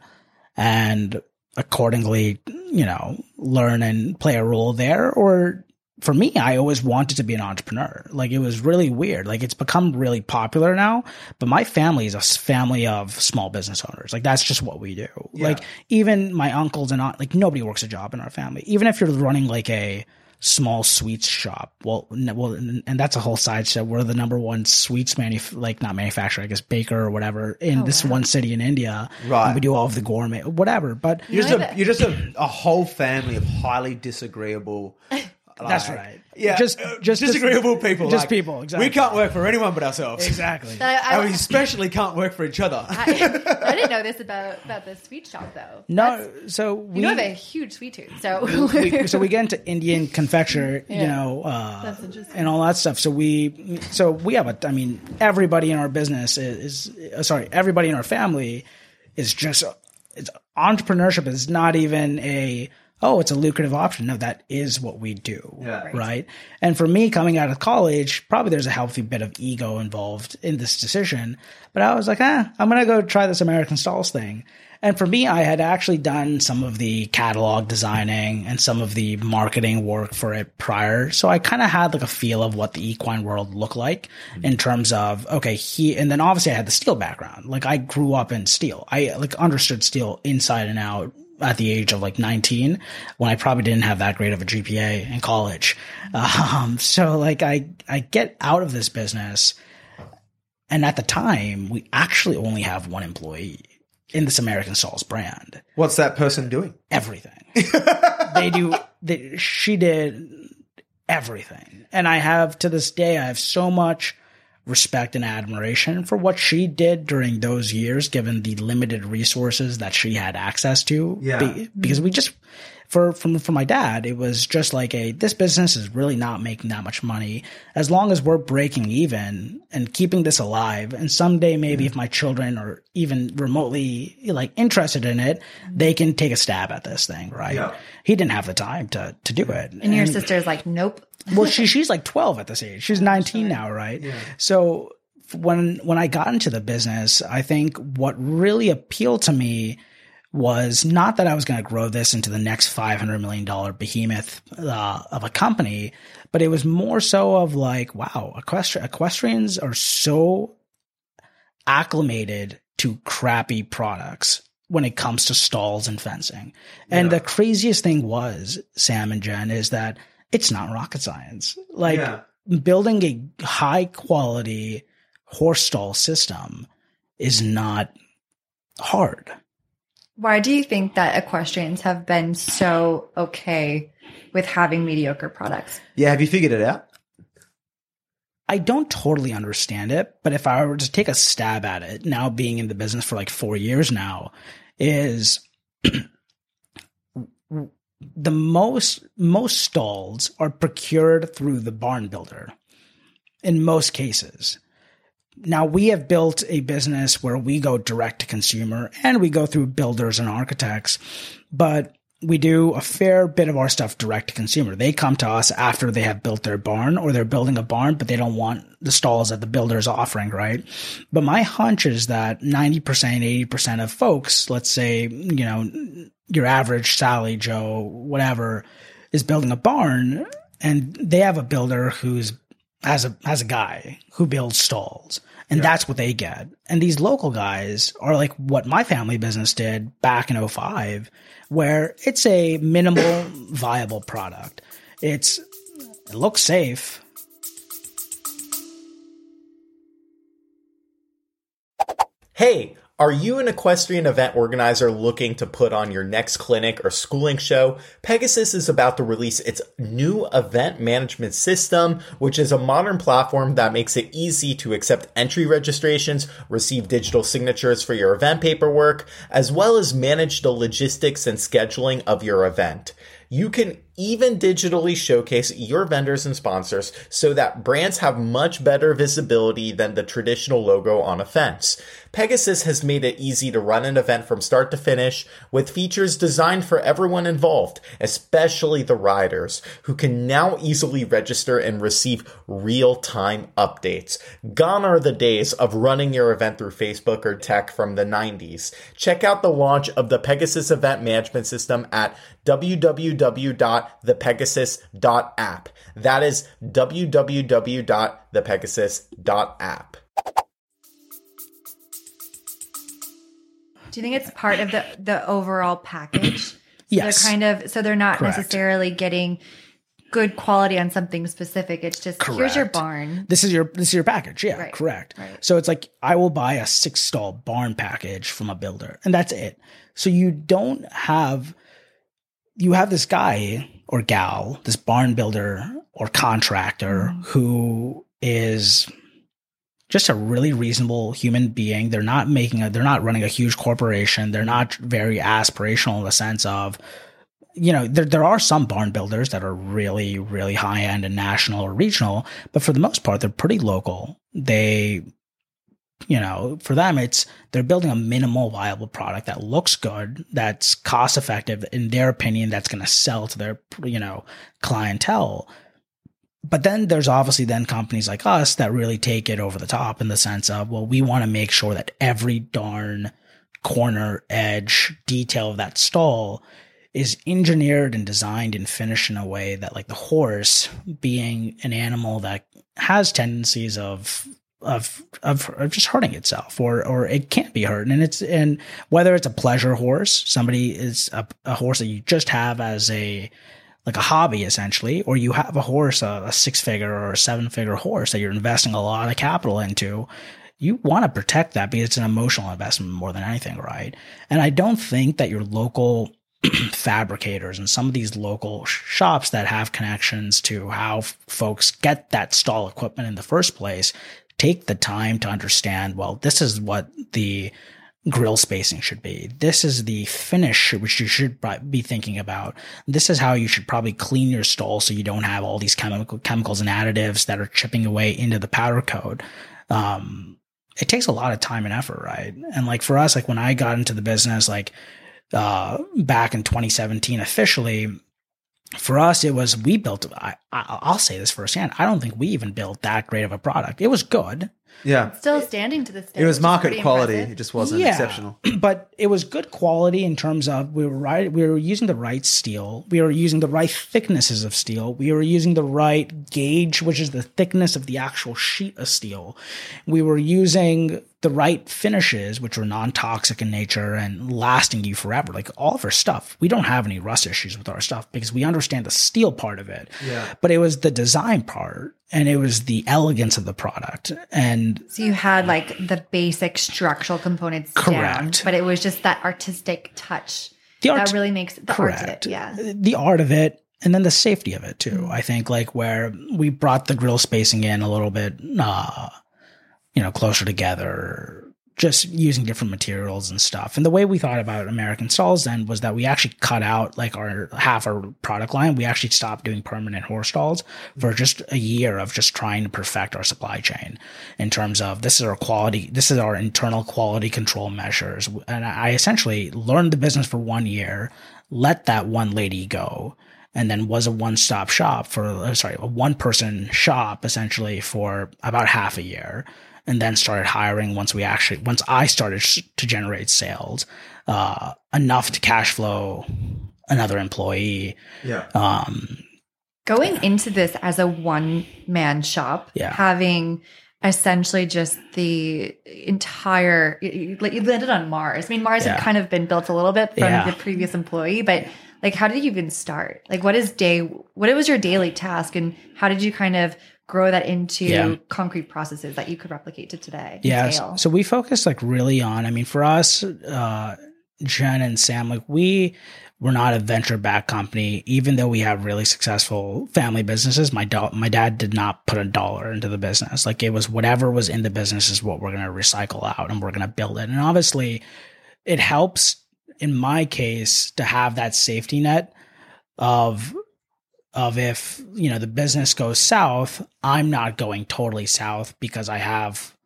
and accordingly, you know, learn and play a role there? Or for me, I always wanted to be an entrepreneur. Like it was really weird. Like it's become really popular now, but my family is a family of small business owners. Like that's just what we do. Like even my uncles and aunt, like nobody works a job in our family. Even if you're running like a small sweets shop, well, n- well, and and that's a whole side show. We're the number one sweets manuf, like not manufacturer, I guess baker or whatever in oh, this one city in India. Right. And we do all of the gourmet, whatever. But you're just a, you're just a, a whole family of highly disagreeable. That's right. Yeah, Just- uh, just- disagreeable people. just like, people, exactly. We can't work for anyone but ourselves. exactly. But I, And we especially can't work for each other. I, I didn't know this about about the sweet shop though. No, so we You know, have a huge sweet tooth, so we, so we get into Indian confectioner, you know, uh, and all that stuff. So we, so we have a, I mean, everybody in our business is, is uh, sorry, everybody in our family is just, it's entrepreneurship is not even a, oh, it's a lucrative option. No, that is what we do. Yeah. Right. Right. And for me coming out of college, probably there's a healthy bit of ego involved in this decision. But I was like, ah, I'm going to go try this American Stalls thing. And for me, I had actually done some of the catalog designing and some of the marketing work for it prior. So I kind of had like a feel of what the equine world looked like in terms of, okay, he, and then obviously I had the steel background. Like I grew up in steel. I like understood steel inside and out at the age of like 19 when I probably didn't have that great of a GPA in college. Um, so like I, I get out of this business and at the time we actually only have one employee in this American Stalls brand. What's that person doing? Everything. they do, they, she did everything. And I have to this day, I have so much respect and admiration for what she did during those years, given the limited resources that she had access to. Yeah. Be- because we just, for, from, for my dad, it was just like a, this business is really not making that much money. As long as we're breaking even and keeping this alive. And someday, maybe if my children are even remotely like interested in it, they can take a stab at this thing, right? Yeah. He didn't have the time to, to do it. and your sister's like, nope. well, she she's like twelve at this age. She's oh, nineteen now, right? So when when I got into the business, I think what really appealed to me was not that I was going to grow this into the next five hundred million dollar behemoth uh, of a company, but it was more so of like, wow, equestri- equestrians are so acclimated to crappy products when it comes to stalls and fencing. And the craziest thing was, Sam and Jen, is that it's not rocket science. Like Yeah. building a high quality horse stall system is not hard. Why do you think that equestrians have been so okay with having mediocre products? Yeah, have you figured it out? I don't totally understand it, but if I were to take a stab at it, now being in the business for like four years now, is the most most stalls are procured through the barn builder in most cases. Now we have built a business where we go direct to consumer and we go through builders and architects, but we do a fair bit of our stuff direct to consumer. They come to us after they have built their barn or they're building a barn, but they don't want the stalls that the builder is offering, right? But my hunch is that 90%, 80% of folks, let's say, you know, your average Sally, Joe, whatever, is building a barn and they have a builder who's has a has a guy who builds stalls and that's what they get. And these local guys are like what my family business did back in 05 where it's a minimal viable product. It's it looks safe. Hey, are you an equestrian event organizer looking to put on your next clinic or schooling show? Pegasus is about to release its new event management system, which is a modern platform that makes it easy to accept entry registrations, receive digital signatures for your event paperwork, as well as manage the logistics and scheduling of your event. You can even digitally showcase your vendors and sponsors so that brands have much better visibility than the traditional logo on a fence. Pegasus has made it easy to run an event from start to finish with features designed for everyone involved, especially the riders, who can now easily register and receive real-time updates. Gone are the days of running your event through Facebook or tech from the 90s. Check out the launch of the Pegasus event management system at www.thepegasus.app. That is www.thepegasus.app. Do you think it's part of the the overall package? Yes. They're kind of so they're not Correct. necessarily getting good quality on something specific. It's just here's your barn. this is your this is your package yeah Right, correct right. so it's like i will buy a six stall barn package from a builder and that's it so you don't have you have this guy or gal, this barn builder or contractor Mm-hmm. who is just a really reasonable human being. They're not making a, they're not running a huge corporation. They're not very aspirational in the sense of, you know, there, there are some barn builders that are really, really high end and national or regional, but for the most part, they're pretty local. They, you know, for them, it's they're building a minimal viable product that looks good, that's cost effective in their opinion, that's going to sell to their, you know, clientele. But then there's obviously then companies like us that really take it over the top in the sense of, well, we want to make sure that every darn corner, edge, detail of that stall is engineered and designed and finished in a way that like the horse being an animal that has tendencies of of, of of just hurting itself or or it can't be hurt. And it's and whether it's a pleasure horse somebody is a, a horse that you just have as a like a hobby essentially or you have a horse a, a six figure or a seven figure horse that you're investing a lot of capital into you want to protect that because it's an emotional investment more than anything right? And i don't think that your local fabricators and some of these local shops that have connections to how folks get that stall equipment in the first place take the time to understand well this is what the grill spacing should be. This is the finish which you should be thinking about. This is how you should probably clean your stall so you don't have all these chemical chemicals and additives that are chipping away into the powder coat. Um, it takes a lot of time and effort right? And like for us like when i got into the business like uh, back in 2017 officially. For us, it was we built. I, I, I'll say this firsthand. I don't think we even built that great of a product. It was good, Yeah. Still standing to this day. It was market quality. impressive. It just wasn't Yeah. exceptional. but it was good quality in terms of we were right. We were using the right steel. We were using the right thicknesses of steel. We were using the right gauge, which is the thickness of the actual sheet of steel. We were using the right finishes, which were non-toxic in nature and lasting you forever. Like all of our stuff, we don't have any rust issues with our stuff because we understand the steel part of it. Yeah. But it was the design part and it was the elegance of the product and So you had like the basic structural components down, Correct. but it was just that artistic touch the art. that really makes the art of it. Yeah. the art of it and then the safety of it too. I think like where we brought the grill spacing in a little bit, uh, you know, closer together, just using different materials and stuff. And the way we thought about American stalls then was that we actually cut out like our half our product line. We actually stopped doing permanent horse stalls for just a year of just trying to perfect our supply chain in terms of this is our quality, this is our internal quality control measures. And I essentially learned the business for one year, let that one lady go and then was a one-stop shop for uh, sorry a one-person shop essentially for about half a year and then started hiring once we actually once i started sh- to generate sales uh, enough to cash flow another employee Yeah. um, Going into this as a one man shop, Yeah. having essentially just the entire, you you landed on Mars. I mean, Mars Yeah. had kind of been built a little bit from Yeah. the previous employee, but like, how did you even start? Like, what is day, what was your daily task and how did you kind of grow that into Yeah. concrete processes that you could replicate to today? Yeah. scale? So we focus like really on, I mean, for us, uh, Jen and Sam, like we were not a venture backed company, even though we have really successful family businesses. My do- my dad did not put a dollar into the business. Like it was whatever was in the business is what we're going to recycle out and we're going to build it. And obviously it helps in my case to have that safety net of of if you know the business goes south i'm not going totally south because i have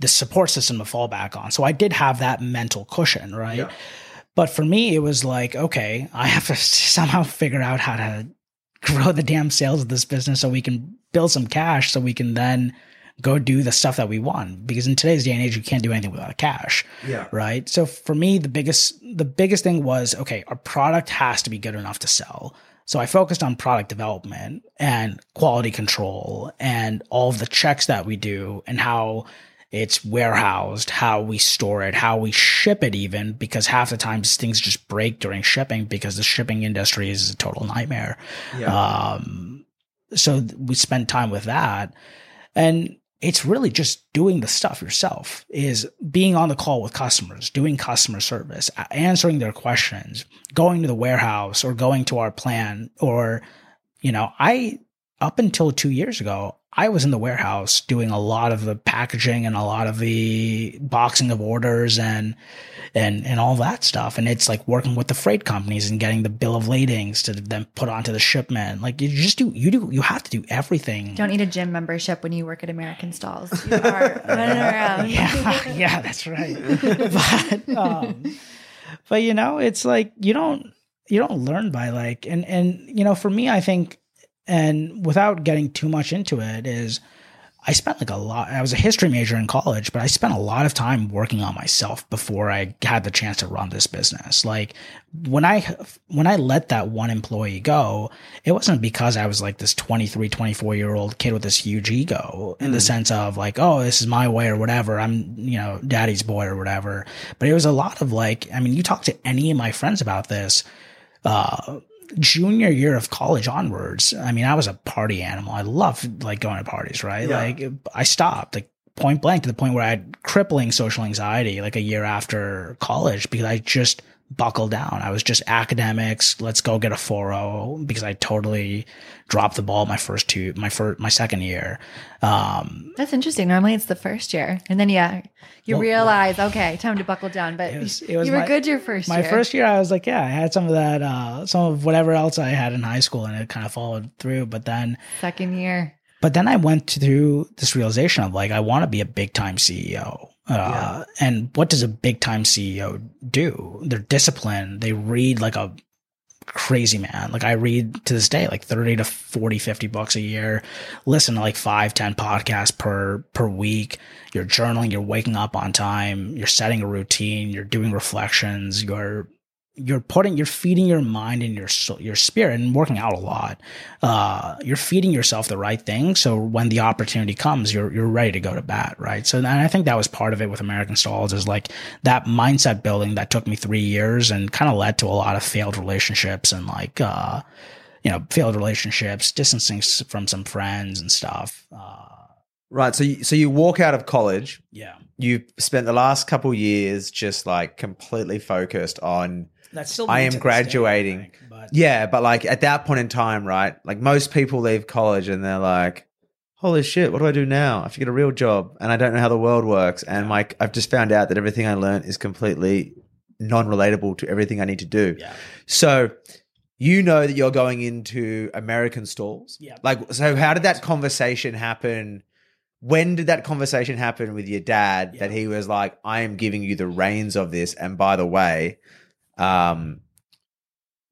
the support system to fall back on. So i did have that mental cushion right? Yeah. but for me it was like okay i have to somehow figure out how to grow the damn sales of this business so we can build some cash so we can then go do the stuff that we want. Because in today's day and age you can't do anything without cash Yeah. right? So for me the biggest the biggest thing was okay our product has to be good enough to sell so i focused on product development and quality control and all of the checks that we do and how it's warehoused how we store it how we ship it even because half the times things just break during shipping because the shipping industry is a total nightmare Yeah. um, so we spent time with that. And it's really just doing the stuff yourself is being on the call with customers, doing customer service, answering their questions, going to the warehouse or going to our plant or, you know, I, up until two years ago, I was in the warehouse doing a lot of the packaging and a lot of the boxing of orders and, and, and all that stuff. And it's like working with the freight companies and getting the bill of ladings to then put onto the shipment. Like you just do, you do, you have to do everything. Don't need a gym membership when you work at American Stalls. You are running around. yeah, yeah, that's right. but, um, but you know, it's like you don't you don't learn by like and and you know, for me, I think, and without getting too much into it, is I spent like a lot. I was a history major in college, but I spent a lot of time working on myself before I had the chance to run this business. Like when I, when I let that one employee go, it wasn't because I was like this 23, 24 year old kid with this huge ego in the sense of like, oh, this is my way or whatever. I'm, you know, daddy's boy or whatever. But it was a lot of like, I mean, you talk to any of my friends about this, uh, junior year of college onwards, I mean, I was a party animal. I loved like going to parties, right? Yeah. Like I stopped like point blank to the point where I had crippling social anxiety like a year after college because I just buckled down. I was just academics. Let's go get a 4.0 because I totally dropped the ball my first two, my first, my second year. Um, That's interesting. Normally it's the first year. And then, yeah, you Well, realize, okay, time to buckle down. But It was- it was you were my- good your first my year. first year, I was like, yeah, I had some of that, uh, some of whatever else I had in high school and it kind of followed through. But then, Second year. But then I went through this realization of like, I want to be a big time CEO. Uh, and what does a big time CEO do? They're disciplined. They read like a crazy man. Like I read to this day, like 30 to 40, 50 bucks a year, listen to like five, 10 podcasts per, per week. You're journaling, you're waking up on time, you're setting a routine, you're doing reflections, you're, you're putting, you're feeding your mind and your soul, your spirit and working out a lot. Uh, you're feeding yourself the right thing. So when the opportunity comes, you're, you're ready to go to bat. Right. So and I think that was part of it with American Stalls is like that mindset building that took me three years and kind of led to a lot of failed relationships and like, uh, you know, failed relationships, distancing from some friends and stuff. Uh, Right. So you, so you walk out of college. yeah. You spent the last couple years just like completely focused on That's still, I am to this day, graduating. think, but Yeah, but like at that point in time, right? Like most people leave college and they're like, "Holy shit, what do I do now? I have to get a real job, and I don't know how the world works." And like, I've just found out that everything I learned is completely non-relatable to everything I need to do. yeah. So, you know that you're going into American stalls. Yeah. Like, so how did that conversation happen? When did that conversation happen with your dad that he was like, I am giving you the reins of this. And by the way, um,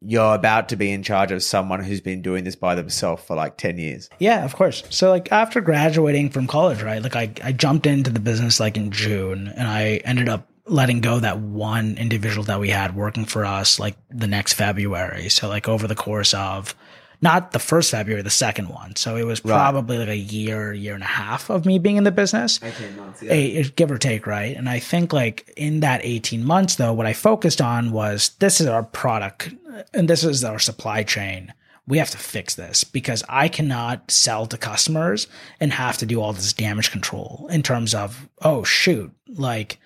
you're about to be in charge of someone who's been doing this by themselves for like 10 years. Yeah, of course. So like after graduating from college, right? Like I, I jumped into the business like in June and I ended up letting go that one individual that we had working for us like the next February. So like over the course of not the first February, the second one. So it was probably like a year, year and a half of me being in the business. 18 months, a, give or take, right? And I think like in that 18 months though, what I focused on was this is our product and this is our supply chain. We have to fix this because I cannot sell to customers and have to do all this damage control in terms of, oh shoot, like,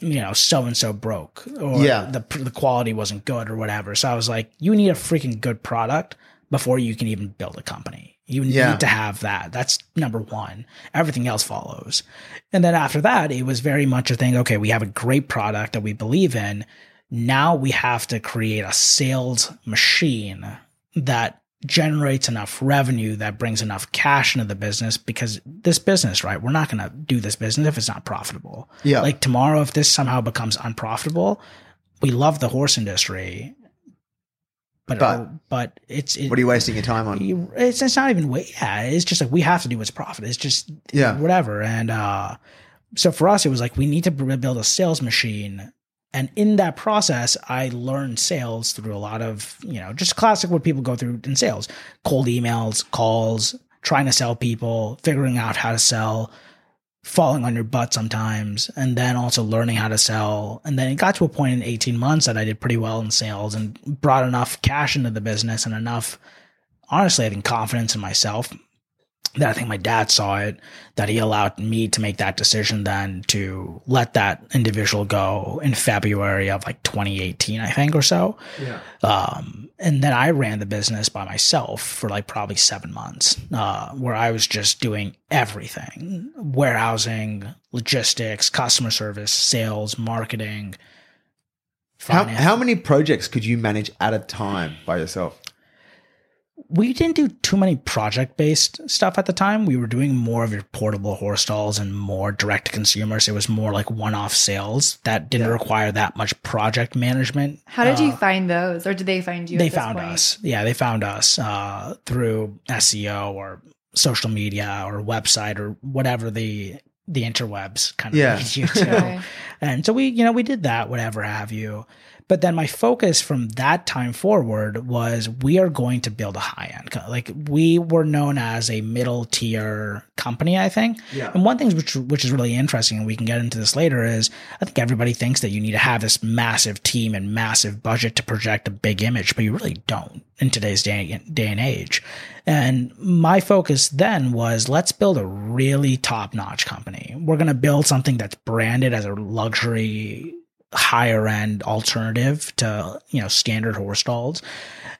you know, so and so broke or Yeah. the, the quality wasn't good or whatever. So I was like, you need a freaking good product before you can even build a company. You Yeah. need to have that. That's number one. Everything else follows. And then after that, it was very much a thing. Okay, we have a great product that we believe in. Now we have to create a sales machine that generates enough revenue that brings enough cash into the business because this business, right? We're not going to do this business if it's not profitable. Yeah. Like tomorrow, if this somehow becomes unprofitable, we love the horse industry, but But- but it's it, What are you wasting your time on? it's, it's not even wait. yeah it's just like we have to do what's profit it's just Yeah. whatever and uh so for us it was like we need to build a sales machine and in that process i learned sales through a lot of you know just classic what people go through in sales cold emails calls trying to sell people figuring out how to sell falling on your butt sometimes and then also learning how to sell. And then it got to a point in 18 months that i did pretty well in sales and brought enough cash into the business and enough honestly i think confidence in myself that I think my dad saw it, that he allowed me to make that decision then to let that individual go in February of like 2018, I think, or so. Yeah. Um, and then I ran the business by myself for like probably seven months, uh, where I was just doing everything warehousing, logistics, customer service, sales, marketing. How, how many projects could you manage at a time by yourself? We didn't do too many project based stuff at the time. We were doing more of your portable horse stalls and more direct to consumers. It was more like one off sales that didn't Yeah. require that much project management. How did you Uh, find those, or did they find you? they at this found point? us. Yeah, they found us uh, through SEO or social media or website or whatever the the interwebs kind of Yeah. leads you to. Okay. And so we, you know, we did that, whatever have you. But then my focus from that time forward was we are going to build a high end. Like we were known as a middle tier company, I think. Yeah. And one thing which which is really interesting, and we can get into this later, is I think everybody thinks that you need to have this massive team and massive budget to project a big image, but you really don't in today's day, day and age. And my focus then was let's build a really top notch company. We're going to build something that's branded as a luxury, higher end alternative to, you know, standard horse stalls.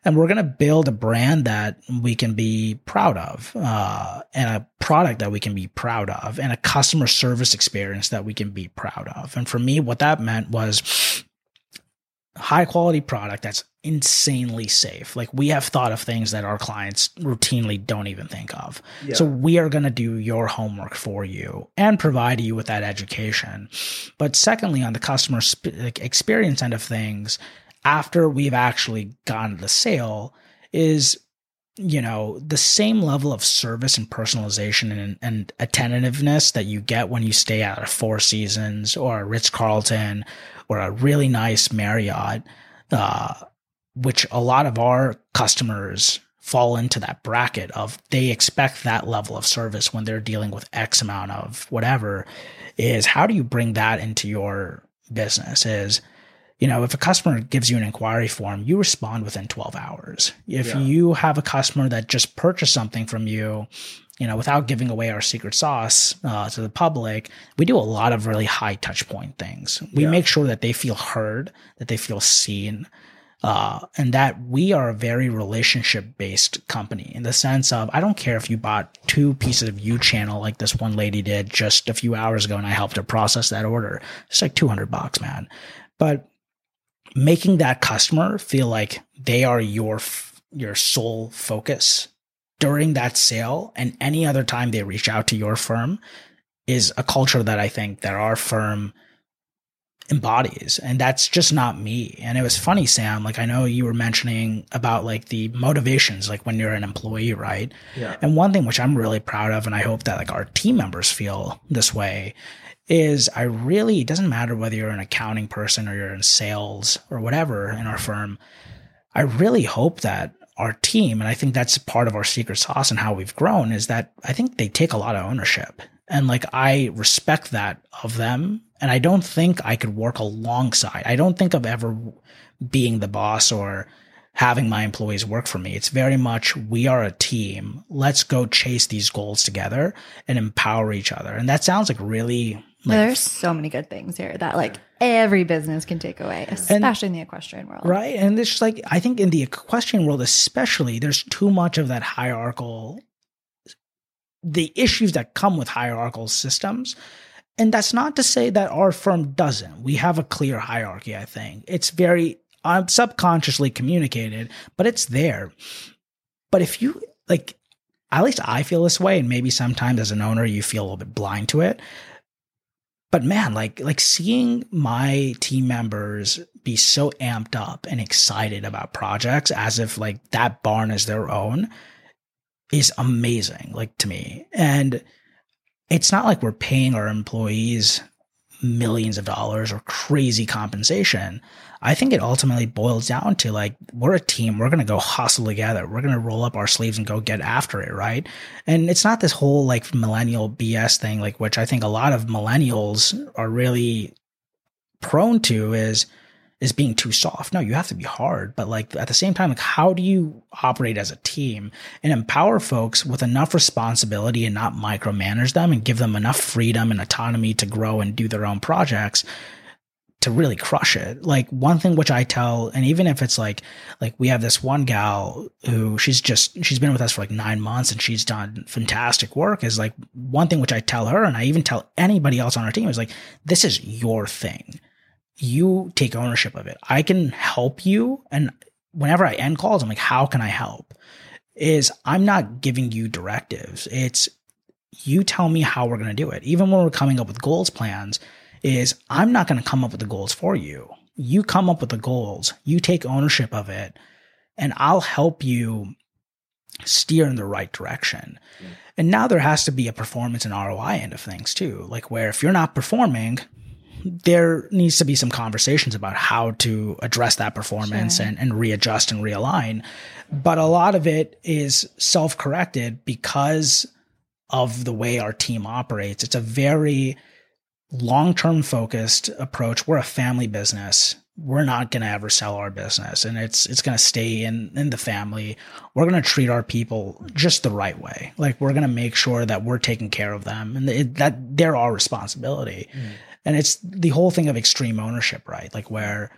And we're going to build a brand that we can be proud of, uh, and a product that we can be proud of, and a customer service experience that we can be proud of. And for me, what that meant was high quality product that's insanely safe. Like we have thought of things that our clients routinely don't even think of. So we are going to do your homework for you and provide you with that education. But secondly, on the customer sp- like, experience end of things, after we've actually gotten the sale is you know the same level of service and personalization and, and attentiveness that you get when you stay at a four seasons or a ritz-carlton or a really nice marriott uh, which a lot of our customers fall into that bracket of they expect that level of service when they're dealing with x amount of whatever is how do you bring that into your business? Is you know, if a customer gives you an inquiry form, you respond within 12 hours. If Yeah. you have a customer that just purchased something from you, you know, without giving away our secret sauce uh, to the public, we do a lot of really high touch point things. We Yeah. make sure that they feel heard, that they feel seen, uh, and that we are a very relationship based company in the sense of I don't care if you bought two pieces of U channel like this one lady did just a few hours ago and I helped her process that order. It's like 200 bucks, man. But making that customer feel like they are your your sole focus during that sale and any other time they reach out to your firm is a culture that I think that our firm embodies. And that's just not me. And it was funny sam like i know you were mentioning about like the motivations like when you're an employee right? Yeah. and one thing which i'm really proud of and i hope that like our team members feel this way is I really, it doesn't matter whether you're an accounting person or you're in sales or whatever in our firm. I really hope that our team, and I think that's part of our secret sauce and how we've grown, is that I think they take a lot of ownership. And like, I respect that of them. And I don't think I could work alongside. I don't think of ever being the boss or having my employees work for me. It's very much we are a team. Let's go chase these goals together and empower each other. And that sounds like really like there's so many good things here that like every business can take away, especially in the equestrian world. right. And it's just like I think in the equestrian world, especially, there's too much of that hierarchical the issues that come with hierarchical systems. And that's not to say that our firm doesn't. We have a clear hierarchy, I think. It's very uh, subconsciously communicated, but it's there. But if you like, at least I feel this way, and maybe sometimes as an owner, you feel a little bit blind to it. But man, like like seeing my team members be so amped up and excited about projects as if like that barn is their own is amazing, like to me. And it's not like we're paying our employees millions of dollars or crazy compensation. I think it ultimately boils down to like, we're a team. We're going to go hustle together. We're going to roll up our sleeves and go get after it. Right. And it's not this whole like millennial BS thing, like, which I think a lot of millennials are really prone to is is being too soft. No, you have to be hard, but like at the same time, like how do you operate as a team and empower folks with enough responsibility and not micromanage them and give them enough freedom and autonomy to grow and do their own projects to really crush it. Like one thing which I tell, and even if it's like, like we have this one gal who she's just, she's been with us for like nine months and she's done fantastic work is like one thing which I tell her and I even tell anybody else on our team is like, this is your thing. You take ownership of it. I can help you. And whenever I end calls, I'm like, how can I help? Is I'm not giving you directives. It's you tell me how we're going to do it. Even when we're coming up with goals plans, is I'm not going to come up with the goals for you. You come up with the goals, you take ownership of it, and I'll help you steer in the right direction. Mm. And now there has to be a performance and ROI end of things too. Like where if you're not performing, there needs to be some conversations about how to address that performance sure. and, and readjust and realign. But a lot of it is self corrected because of the way our team operates. It's a very long term focused approach. We're a family business. We're not going to ever sell our business and it's, it's going to stay in, in the family. We're going to treat our people just the right way. Like we're going to make sure that we're taking care of them and it, that they're our responsibility. Mm. And it's the whole thing of extreme ownership, right? Like where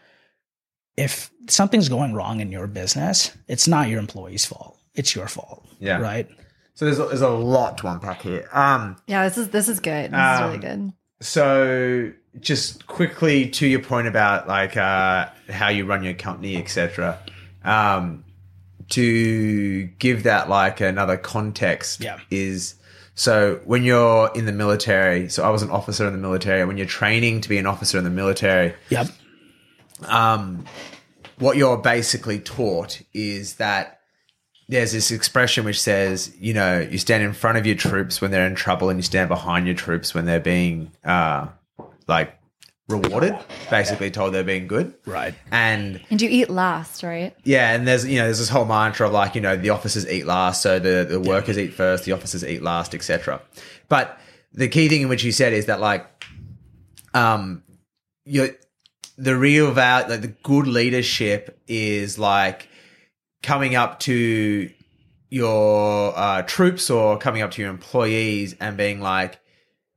if something's going wrong in your business, it's not your employee's fault. It's your fault. Yeah. Right. So there's a, there's a lot to unpack here. Um, yeah, this is this is good. This um, is really good so just quickly to your point about like uh, how you run your company, etc. Um, to give that like another context yeah. is so when you're in the military. So I was an officer in the military. When you're training to be an officer in the military, yep. Um, what you're basically taught is that there's this expression which says, you know, you stand in front of your troops when they're in trouble, and you stand behind your troops when they're being, uh, like rewarded. Basically, told they're being good, right? And and you eat last, right? Yeah, and there's you know there's this whole mantra of like you know the officers eat last, so the the workers eat first, the officers eat last, etc. But the key thing in which you said is that like, um, you the real value, like the good leadership is like coming up to your uh, troops or coming up to your employees and being like,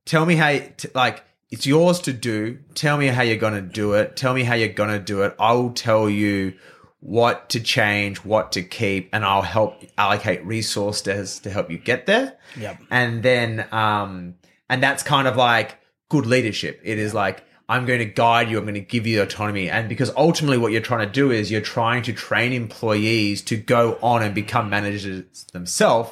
tell me how, t- like, it's yours to do. Tell me how you're going to do it. Tell me how you're going to do it. I will tell you what to change, what to keep, and I'll help allocate resources to help you get there. Yep. And then, um, and that's kind of like good leadership. It is like, I'm going to guide you. I'm going to give you autonomy. And because ultimately what you're trying to do is you're trying to train employees to go on and become managers themselves.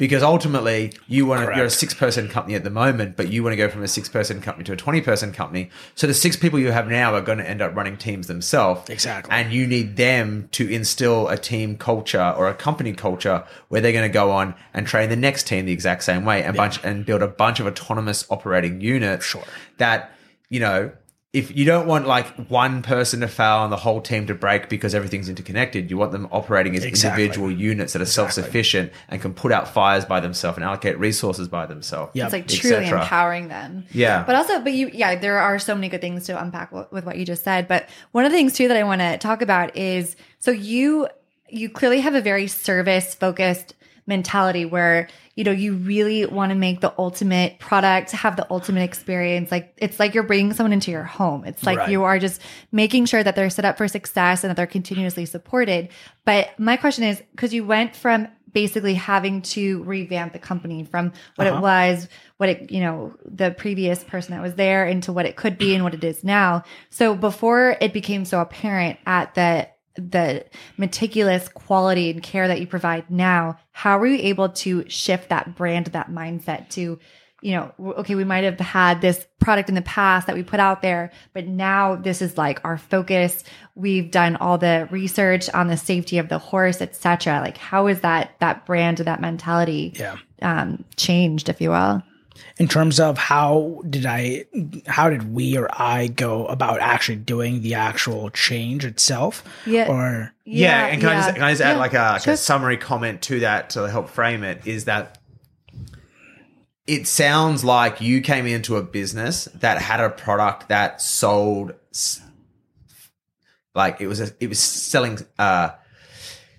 Because ultimately you want to, you're a six person company at the moment, but you want to go from a six person company to a 20 person company. So the six people you have now are going to end up running teams themselves. Exactly. And you need them to instill a team culture or a company culture where they're going to go on and train the next team the exact same way and yeah. bunch and build a bunch of autonomous operating units. Sure. That you know, if you don't want like one person to fail and the whole team to break because everything's interconnected, you want them operating as exactly. individual units that are exactly. self-sufficient and can put out fires by themselves and allocate resources by themselves. Yeah, it's like truly empowering them. Yeah, but also, but you, yeah, there are so many good things to unpack with what you just said. But one of the things too that I want to talk about is so you you clearly have a very service focused mentality where you know you really want to make the ultimate product have the ultimate experience like it's like you're bringing someone into your home it's like right. you are just making sure that they're set up for success and that they're continuously supported but my question is because you went from basically having to revamp the company from what uh-huh. it was what it you know the previous person that was there into what it could be and what it is now so before it became so apparent at the the meticulous quality and care that you provide now, how were you able to shift that brand, that mindset to, you know, okay, we might have had this product in the past that we put out there, but now this is like our focus. We've done all the research on the safety of the horse, etc. Like, how is that that brand, that mentality, yeah. um, changed, if you will? In terms of how did I, how did we or I go about actually doing the actual change itself? Yeah. Or yeah, yeah and can yeah. I just, can I just add yeah, like, a, like sure. a summary comment to that to help frame it? Is that it sounds like you came into a business that had a product that sold Like it was a, it was selling uh,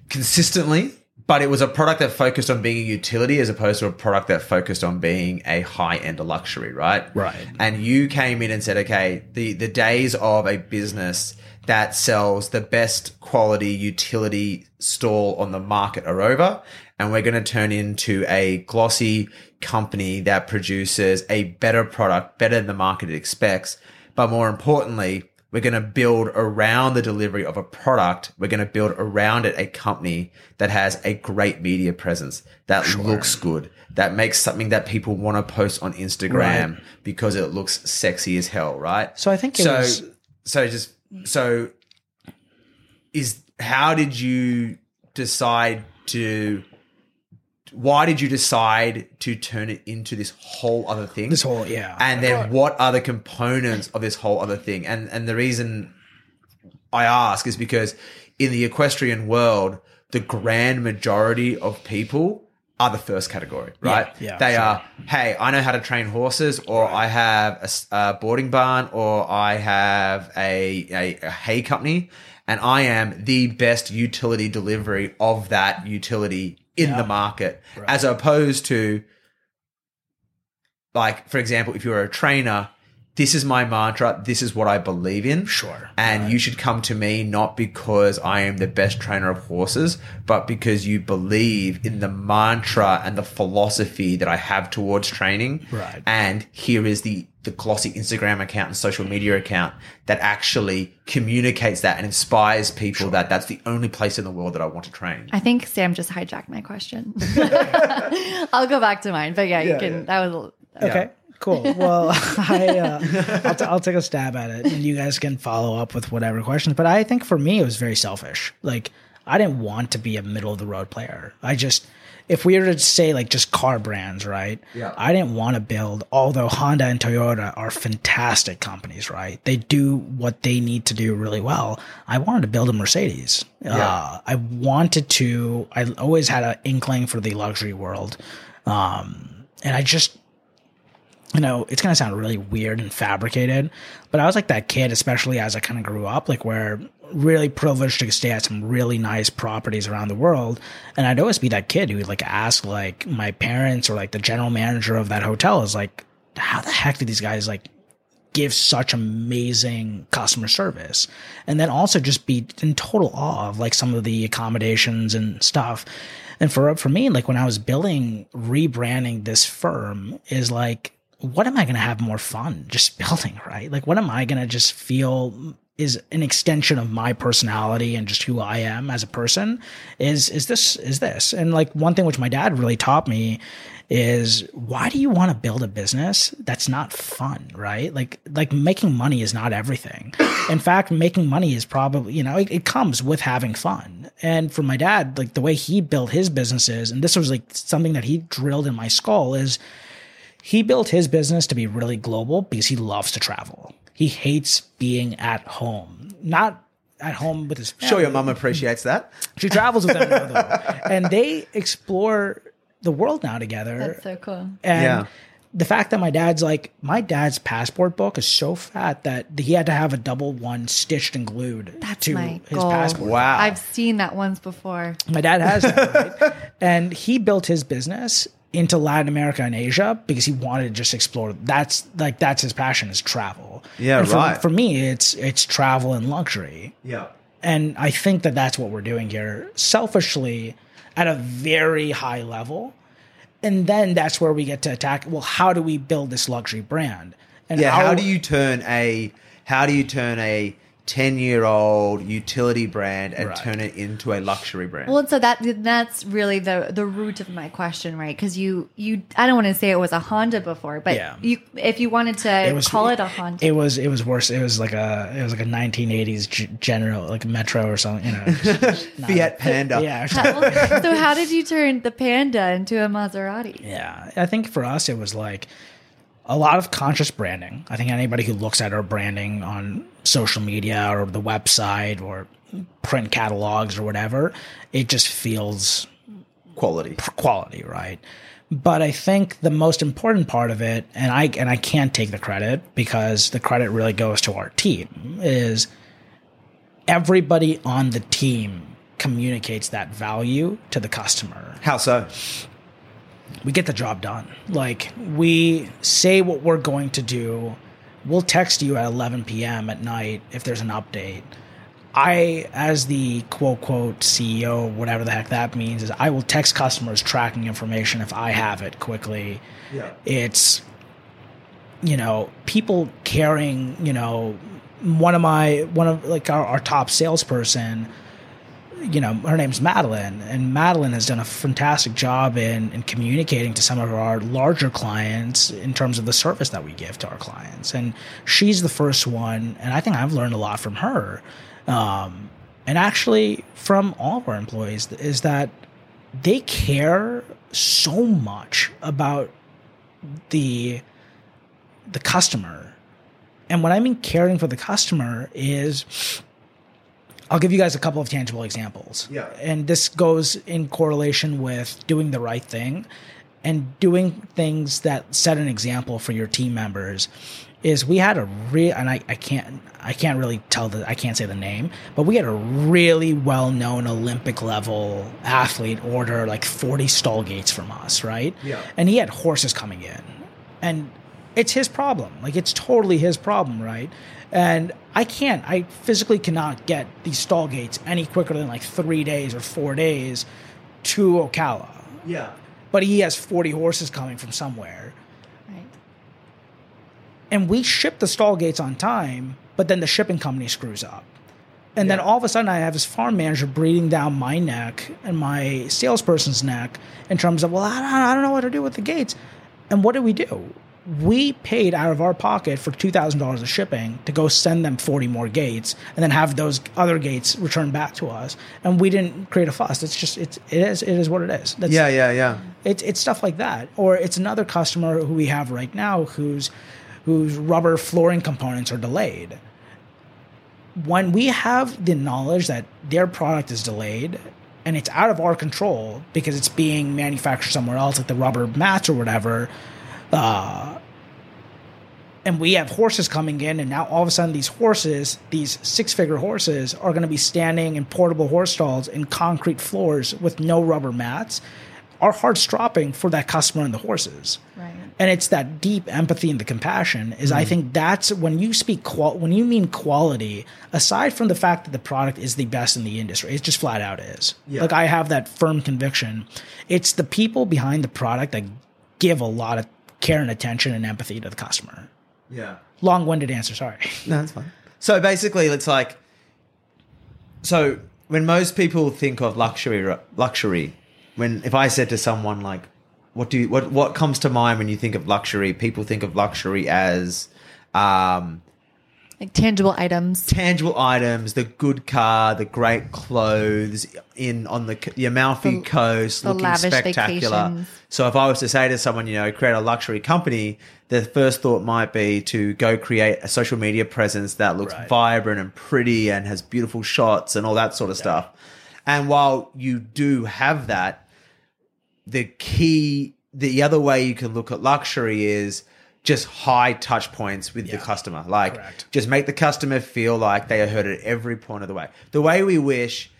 consistently, but it was a product that focused on being a utility as opposed to a product that focused on being a high end luxury, right? Right. And you came in and said, okay, the the days of a business that sells the best quality utility stall on the market are over. And we're going to turn into a glossy company that produces a better product, better than the market expects. But more importantly, we're going to build around the delivery of a product. We're going to build around it a company that has a great media presence that looks good, that makes something that people want to post on Instagram Right. because it looks sexy as hell, right? So I think it so was so just so is how did you decide to why did you decide to turn it into this whole other thing this whole yeah. and then what are the components of this whole other thing and and the reason i ask is because in the equestrian world the grand majority of people are the first category right yeah, they sure. are hey i know how to train horses or i have a boarding barn or i have a, a, a hay company and i am the best utility delivery of that utility in the market as opposed to like for example if you're a trainer this is my mantra this is what i believe in Sure. and you should come to me not because i am the best trainer of horses but because you believe in the mantra and the philosophy that i have towards training Right. and here is the the glossy instagram account and social media account that actually communicates that and inspires people that that's the only place in the world that i want to train I think Sam just hijacked my question. I'll go back to mine, but yeah, you can. That was Okay, cool. Well, I uh, I'll, t- I'll take a stab at it, and you guys can follow up with whatever questions. But I think for me, it was very selfish. Like I didn't want to be a middle of the road player. I just if we were to say like just car brands, right? Yeah. I didn't want to build. Although Honda and Toyota are fantastic companies, right? They do what they need to do really well. I wanted to build a Mercedes. Uh, I wanted to. I always had an inkling for the luxury world, um, and I just you know, it's going to sound really weird and fabricated, but I was like that kid, especially as I kind of grew up, like where really privileged to stay at some really nice properties around the world. And I'd always be that kid who would like ask like my parents or like the general manager of that hotel is like, how the heck did these guys like give such amazing customer service and then also just be in total awe of like some of the accommodations and stuff and for for me like when i was building rebranding this firm is like what am i going to have more fun just building right? Like what am i going to just feel is an extension of my personality and just who I am as a person is is this is this. And like one thing which my dad really taught me is why do you want to build a business that's not fun right? Like like making money is not everything. In fact making money is probably you know it, it comes with having fun. And for my dad like the way he built his businesses and this was like something that he drilled in my skull is he built his business to be really global because he loves to travel. He hates being at home, not at home with his family. sure your mum appreciates that She travels with them now, though, and they explore the world now together. That's so cool. And Yeah. the fact that my dad's like, my dad's passport book is so fat that he had to have a double one stitched and glued That's to his goal. passport. Wow. I've seen that once before. My dad has that, right? and he built his business into Latin America and Asia because he wanted to just explore. That's like that's his passion is travel. Yeah, And for, right. For me, it's it's travel and luxury, yeah and I think that that's what we're doing here, selfishly, at a very high level, and then that's where we get to attack. Well, how do we build this luxury brand? And Yeah, how our- do you turn a how do you turn a 10 year old utility brand and Right. turn it into a luxury brand? Well, and so that that's really the the root of my question, right? Because you you I don't want to say it was a Honda before, but Yeah. you if you wanted to call it a Honda, It was it was worse. It was like a it was like a 1980s G- General like Metro or something. You know, just not- Fiat Panda. Yeah, Well, so how did you turn the Panda into a Maserati? Yeah, I think for us it was like a lot of conscious branding. I think anybody who looks at our branding on social media or the website or print catalogs or whatever, it just feels Quality. quality, right? But I think the most important part of it, and I and I can't take the credit because the credit really goes to our team, is everybody on the team communicates that value to the customer. How so? We get the job done. Like we say what we're going to do. We'll text you at 11 p.m. at night if there's an update. I, as the quote quote CEO, whatever the heck that means, is I will text customers tracking information if I have it quickly. Yeah. It's, you know, people caring, you know, one of my, one of like our, our top salesperson, you know, her name's Madeline, and Madeline has done a fantastic job in, in communicating to some of our larger clients in terms of the service that we give to our clients. And she's the first one, and I think I've learned a lot from her. Um, and actually, from all of our employees, is that they care so much about the the customer. And what I mean caring for the customer is I'll give you guys a couple of tangible examples. Yeah. And this goes in correlation with doing the right thing and doing things that set an example for your team members is we had a real and I, I can't I can't really tell the I can't say the name, but we had a really well known Olympic level athlete order like 40 stall gates from us, right? Yeah. And he had horses coming in. And it's his problem. Like it's totally his problem, right? And I can't, I physically cannot get these stall gates any quicker than like three days or four days to Ocala. Yeah. But he has 40 horses coming from somewhere. Right. And we ship the stall gates on time, but then the shipping company screws up. And then all of a sudden, I have this farm manager breathing down my neck and my salesperson's neck in terms of, well, I don't, I don't know what to do with the gates. And what do we do? We paid out of our pocket for $2,000 of shipping to go send them 40 more gates and then have those other gates returned back to us. And we didn't create a fuss. It's just, it's, it is, it is what it is. That's, Yeah, yeah, yeah. it's it's stuff like that. Or it's another customer who we have right now whose whose rubber flooring components are delayed. When we have the knowledge that their product is delayed and it's out of our control because it's being manufactured somewhere else, like the rubber mats or whatever, uh, and we have horses coming in, and now all of a sudden these horses, these six-figure horses, are going to be standing in portable horse stalls in concrete floors with no rubber mats. Our heart's dropping for that customer and the horses. Right. And it's that deep empathy and the compassion is I think that's when you speak qual when you mean quality, aside from the fact that the product is the best in the industry, it just flat out is. Yeah. Like I have that firm conviction. It's the people behind the product that give a lot of care and attention and empathy to the customer. Yeah. Long-winded answer, sorry. No, that's fine. So basically, it's like, so when most people think of luxury, luxury, when if I said to someone like, what do you, what what comes to mind when you think of luxury? People think of luxury as um, Like tangible items. tangible items, the good car, the great clothes in on the the Amalfi The- Coast, the looking lavish spectacular. vacations. So if I was to say to someone, you know, create a luxury company, the first thought might be to go create a social media presence that looks Right. vibrant and pretty and has beautiful shots and all that sort of stuff. And while you do have that, the key the other way you can look at luxury is just high touch points with the customer. Like Correct. just make the customer feel like they are heard at every point of the way. The way we wish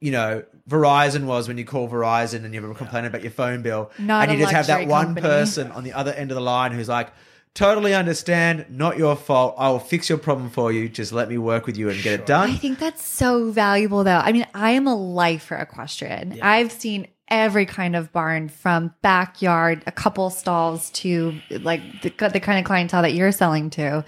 you know verizon was when you call verizon and you have a complaint about your phone bill Not and you just have that one company. person on the other end of the line who's like totally understand not your fault. I will fix your problem for you. Just let me work with you and get it done. I think that's so valuable, though. I mean, I am a life lifer equestrian. I've seen every kind of barn from backyard, a couple stalls to like the, the kind of clientele that you're selling to.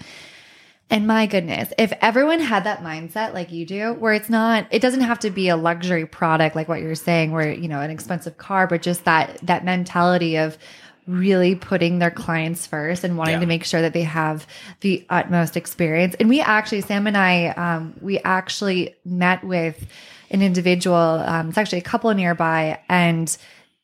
And my goodness, if everyone had that mindset like you do, where it's not, it doesn't have to be a luxury product like what you're saying, where, you know, an expensive car, but just that, that mentality of really putting their clients first and wanting Yeah. to make sure that they have the utmost experience. And we actually, Sam and I, um, we actually met with an individual, um, it's actually a couple nearby and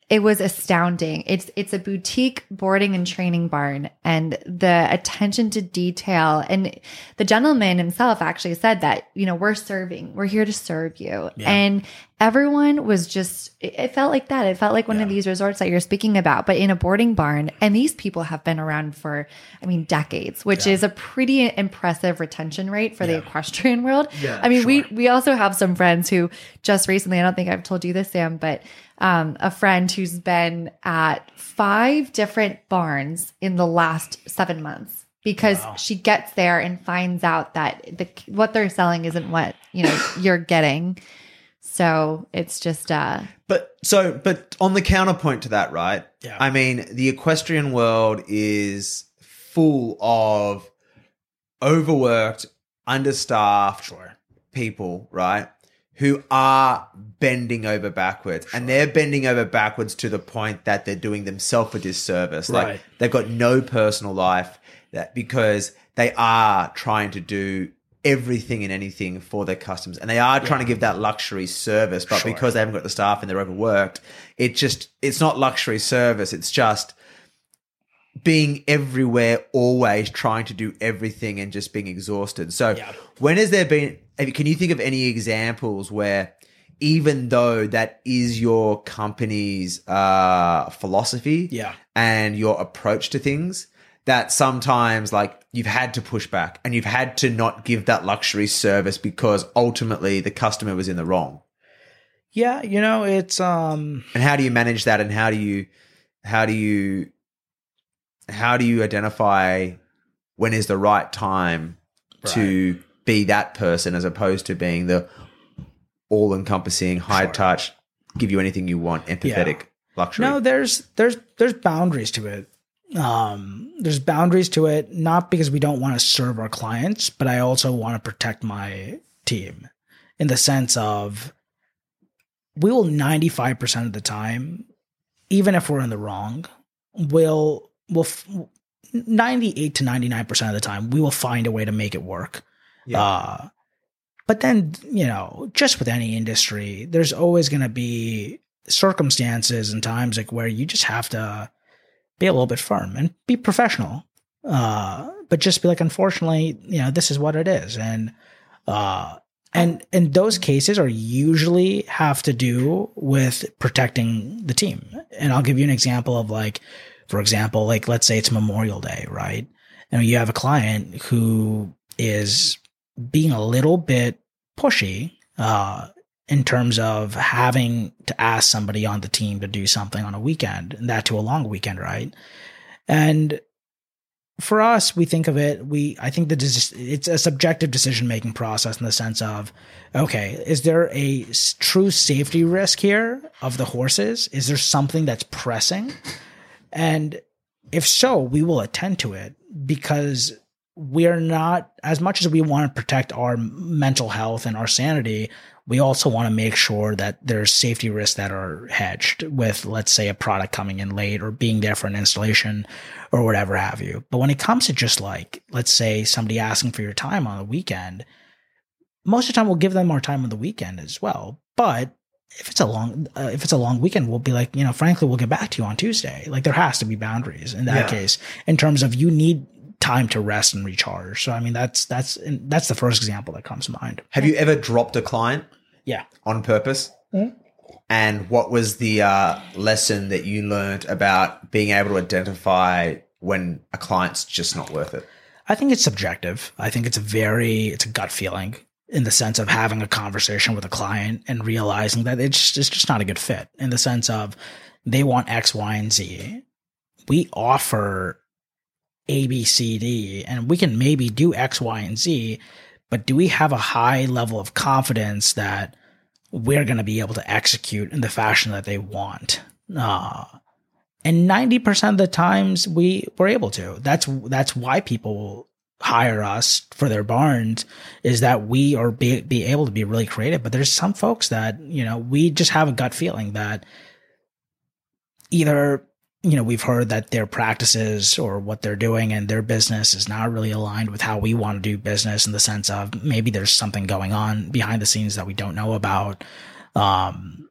it was astounding. It's it's a boutique boarding and training barn and the attention to detail and the gentleman himself actually said that, you know, we're serving. We're here to serve you. And everyone was just, it felt like that. It felt like one of these resorts that you're speaking about, but in a boarding barn. And these people have been around for, I mean, decades, which is a pretty impressive retention rate for the equestrian world. Yeah, I mean, we, we also have some friends who just recently, I don't think I've told you this, Sam, but um, a friend who's been at five different barns in the last seven months because she gets there and finds out that the what they're selling isn't what you know you're getting. So it's just uh But so, but on the counterpoint to that, right? Yeah. I mean, the equestrian world is full of overworked, understaffed Sure. people, right? Who are bending over backwards, and they're bending over backwards to the point that they're doing themselves a disservice. Like they've got no personal life that because they are trying to do everything and anything for their customers, and they are trying to give that luxury service, but Sure. because they haven't got the staff and they're overworked, it just it's not luxury service. It's just being everywhere, always trying to do everything and just being exhausted. So, Yeah. when has there been? Can you think of any examples where, even though that is your company's uh, philosophy, Yeah. and your approach to things, that sometimes like you've had to push back and you've had to not give that luxury service because ultimately the customer was in the wrong. Yeah, you know, it's um And how do you manage that? And how do you, how do you, how do you identify when is the right time to be that person as opposed to being the all encompassing, high Sure. touch, give you anything you want, empathetic luxury? No, there's there's there's boundaries to it. Um, there's boundaries to it, not because we don't want to serve our clients, but I also want to protect my team in the sense of we will 95% of the time, even if we're in the wrong, will will f- 98 to 99% of the time, we will find a way to make it work. Yeah. Uh, but then, you know, just with any industry, there's always going to be circumstances and times like where you just have to be a little bit firm and be professional. Uh, but just be like, unfortunately, you know, this is what it is. And, uh, and, and those cases are usually have to do with protecting the team. And I'll give you an example of like, for example, like let's say it's Memorial Day, right? And you have a client who is being a little bit pushy, uh, in terms of having to ask somebody on the team to do something on a weekend and that to a long weekend, right? And for us, we think of it, we, I think that it's a subjective decision making process in the sense of, okay, is there a true safety risk here of the horses? Is there something that's pressing? And if so, we will attend to it because we're not, as much as we want to protect our mental health and our sanity, we also want to make sure that there's safety risks that are hedged with, let's say, a product coming in late or being there for an installation or whatever have you. But when it comes to just like, let's say somebody asking for your time on the weekend, most of the time we'll give them our time on the weekend as well. But if it's a long, uh, if it's a long weekend, we'll be like, you know, frankly, we'll get back to you on Tuesday. Like there has to be boundaries in that Yeah. case in terms of you need time to rest and recharge. So I mean, that's that's that's the first example that comes to mind. Have you ever dropped a client Yeah. on purpose? And what was the uh, lesson that you learned about being able to identify when a client's just not worth it? I think it's subjective. I think it's a very it's a gut feeling in the sense of having a conversation with a client and realizing that it's just, it's just not a good fit in the sense of they want X, Y, and Z. We offer A, B, C, D, and we can maybe do X, Y, and Z, but do we have a high level of confidence that we're going to be able to execute in the fashion that they want? Uh, and 90% of the times we were able to. That's that's why people hire us for their barns is that we are be, be able to be really creative. But there's some folks that, you know, we just have a gut feeling that either, you know, we've heard that their practices or what they're doing and their business is not really aligned with how we want to do business in the sense of maybe there's something going on behind the scenes that we don't know about. Um,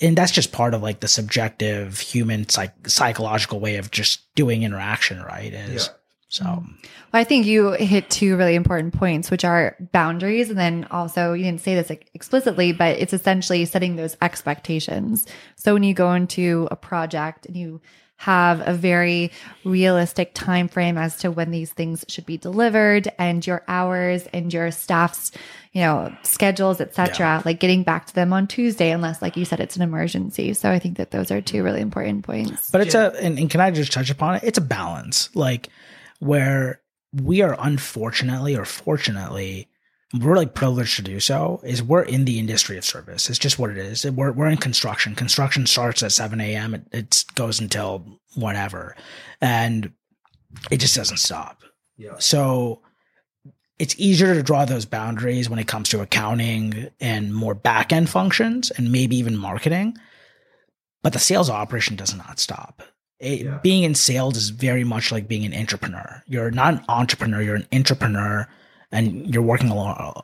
and that's just part of like the subjective human psych- psychological way of just doing interaction, right? Is So Well, I think you hit two really important points, which are boundaries. And then also, you didn't say this explicitly, but it's essentially setting those expectations. So when you go into a project and you have a very realistic time frame as to when these things should be delivered and your hours and your staff's you know schedules etc like getting back to them on tuesday unless like you said it's an emergency. So i think that those are two really important points. But it's a, and, and can I just touch upon it? It's a balance, like where we are unfortunately or fortunately, we're like privileged to do so, is we're in the industry of service. It's just what it is. We're, we're in construction. Construction starts at 7 a.m., it, it goes until whatever. And it just doesn't stop. Yeah. So it's easier to draw those boundaries when it comes to accounting and more back end functions and maybe even marketing. But the sales operation does not stop. It- Yeah. Being in sales is very much like being an entrepreneur. You're not an entrepreneur, you're an entrepreneur and you're working along,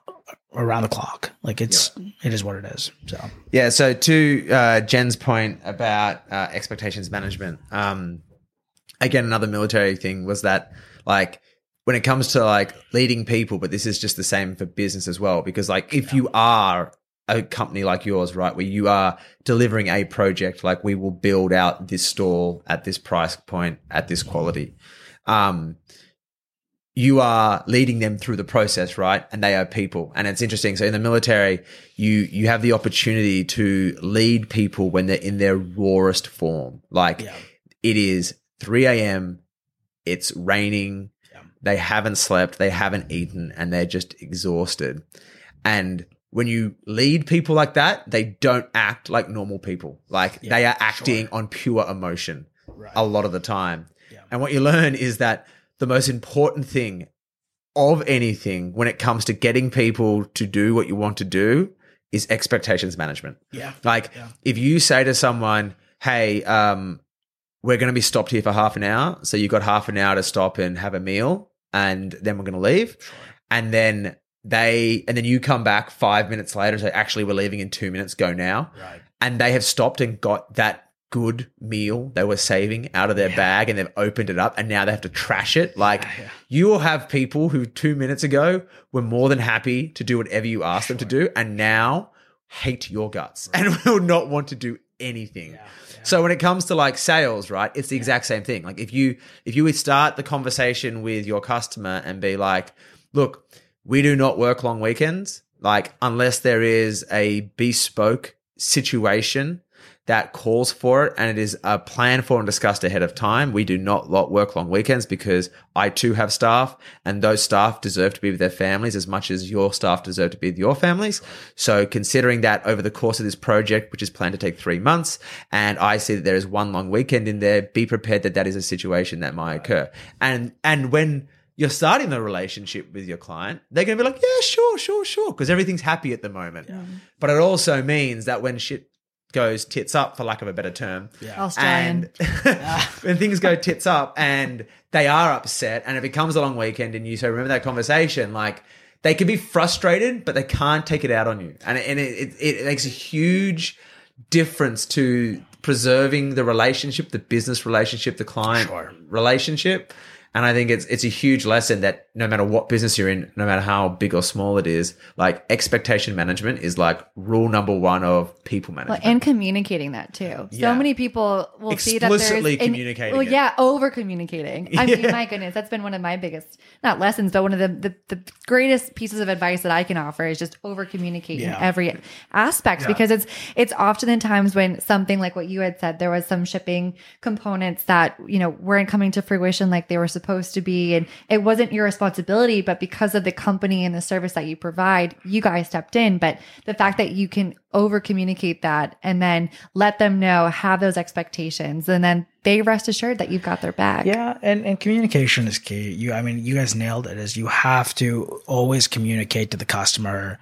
around the clock. Like it's, it is what it is. So, Yeah. So to uh, Jen's point about uh, expectations management, um, again, another military thing was that like when it comes to like leading people, but this is just the same for business as well. Because like if you are a company like yours, right, where you are delivering a project, like we will build out this store at this price point at this quality. Um, you are leading them through the process, right? And they are people. And it's interesting. So in the military, you you have the opportunity to lead people when they're in their rawest form. Like yeah. it is 3 a.m. It's raining. Yeah. They haven't slept. They haven't eaten, and they're just exhausted. And when you lead people like that, they don't act like normal people. Like Yeah, they are acting sure. on pure emotion Right. a lot of the time. And what you learn is that the most important thing of anything when it comes to getting people to do what you want to do is expectations management. Yeah. Like Yeah. if you say to someone, "Hey, um, we're going to be stopped here for half an hour, so you've got half an hour to stop and have a meal, and then we're going to leave," and then they and then you come back five minutes later and say, "Actually, we're leaving in two minutes. Go now," Right. and they have stopped and got that good meal they were saving out of their Yeah. bag and they've opened it up and now they have to trash it. Like Yeah, yeah. you will have people who two minutes ago were more than happy to do whatever you asked them to do and now hate your guts and will not want to do anything. So when it comes to like sales, right, it's the exact same thing. Like if you if you would start the conversation with your customer and be like, look, we do not work long weekends, like unless there is a bespoke situation that calls for it and it is a plan for and discussed ahead of time. We do not work long weekends because I too have staff and those staff deserve to be with their families as much as your staff deserve to be with your families. So considering that over the course of this project, which is planned to take three months, and I see that there is one long weekend in there, be prepared that that is a situation that might occur. And, and when you're starting the relationship with your client, they're going to be like, yeah, sure, sure, sure, because everything's happy at the moment. But it also means that when shit goes tits up, for lack of a better term, Yeah. Oh, Australian. and when things go tits up and they are upset and if it becomes a long weekend and you say, remember that conversation, like they can be frustrated, but they can't take it out on you. And, it- and it, it, it makes a huge difference to preserving the relationship, the business relationship, the client Sure. relationship. And I think it's it's a huge lesson that no matter what business you're in, no matter how big or small it is, like expectation management is like rule number one of people management. Well, and communicating that too. Yeah. So many people will see that Explicitly there's communicating Well, it. yeah, over communicating. I mean, my goodness, that's been one of my biggest not lessons, but one of the the, the greatest pieces of advice that I can offer is just over communicate in Yeah. every aspect because it's it's often in times when something like what you had said, there was some shipping components that you know weren't coming to fruition like they were supposed to be, and it wasn't your responsibility, but because of the company and the service that you provide, you guys stepped in. But the fact that you can over communicate that and then let them know, have those expectations, and then they rest assured that you've got their back. Yeah, and, and communication is key. You, I mean, you guys nailed it. Is you have to always communicate to the customer,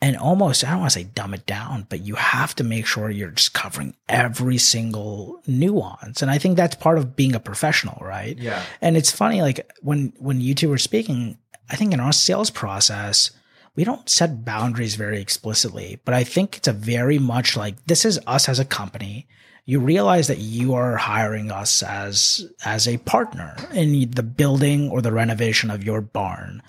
and almost I don't want to say dumb it down, but you have to make sure you're just covering every single nuance. And I think that's part of being a professional, right? Yeah. And it's funny, like when when you two were speaking, I think in our sales process, we don't set boundaries very explicitly, but I think it's a very much like this is us as a company. you realize that you are hiring us as as a partner in the building or the renovation of your barn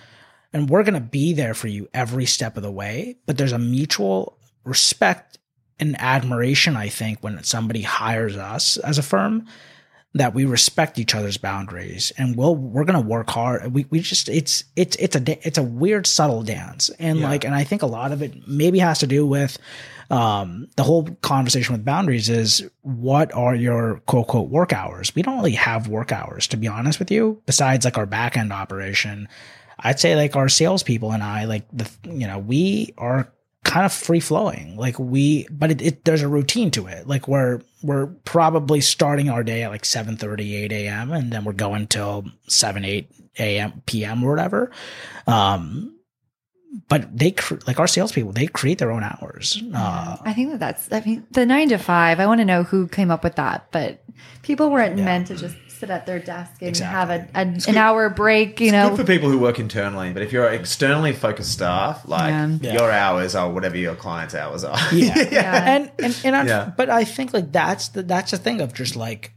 and we're going to be there for you every step of the way. But there's a mutual respect and admiration i think when somebody hires us as a firm that we respect each other's boundaries. And we'll we're going to work hard. We, we just it's it's it's a it's a weird subtle dance. And like and i think a lot of it maybe has to do with um, the whole conversation with boundaries is what are your quote unquote work hours? We don't really have work hours, to be honest with you, besides like our back end operation. I'd say like our salespeople and I, like the, you know, we are kind of free flowing. Like we, but it, it, there's a routine to it. Like we're, we're probably starting our day at like 7 8 a.m. and then we're going till 7, 8 a.m. PM or whatever. Um, but they like our salespeople, they create their own hours. Uh, I think that that's, I mean, the nine to five, I want to know who came up with that, but people weren't meant to just sit at their desk and Exactly. have a, a an hour break, you know. Good for people who work internally, but if you're externally focused staff, like Yeah. your hours are whatever your client's hours are. yeah. Yeah. and and, and I, Yeah. but I think like that's the that's the thing of just like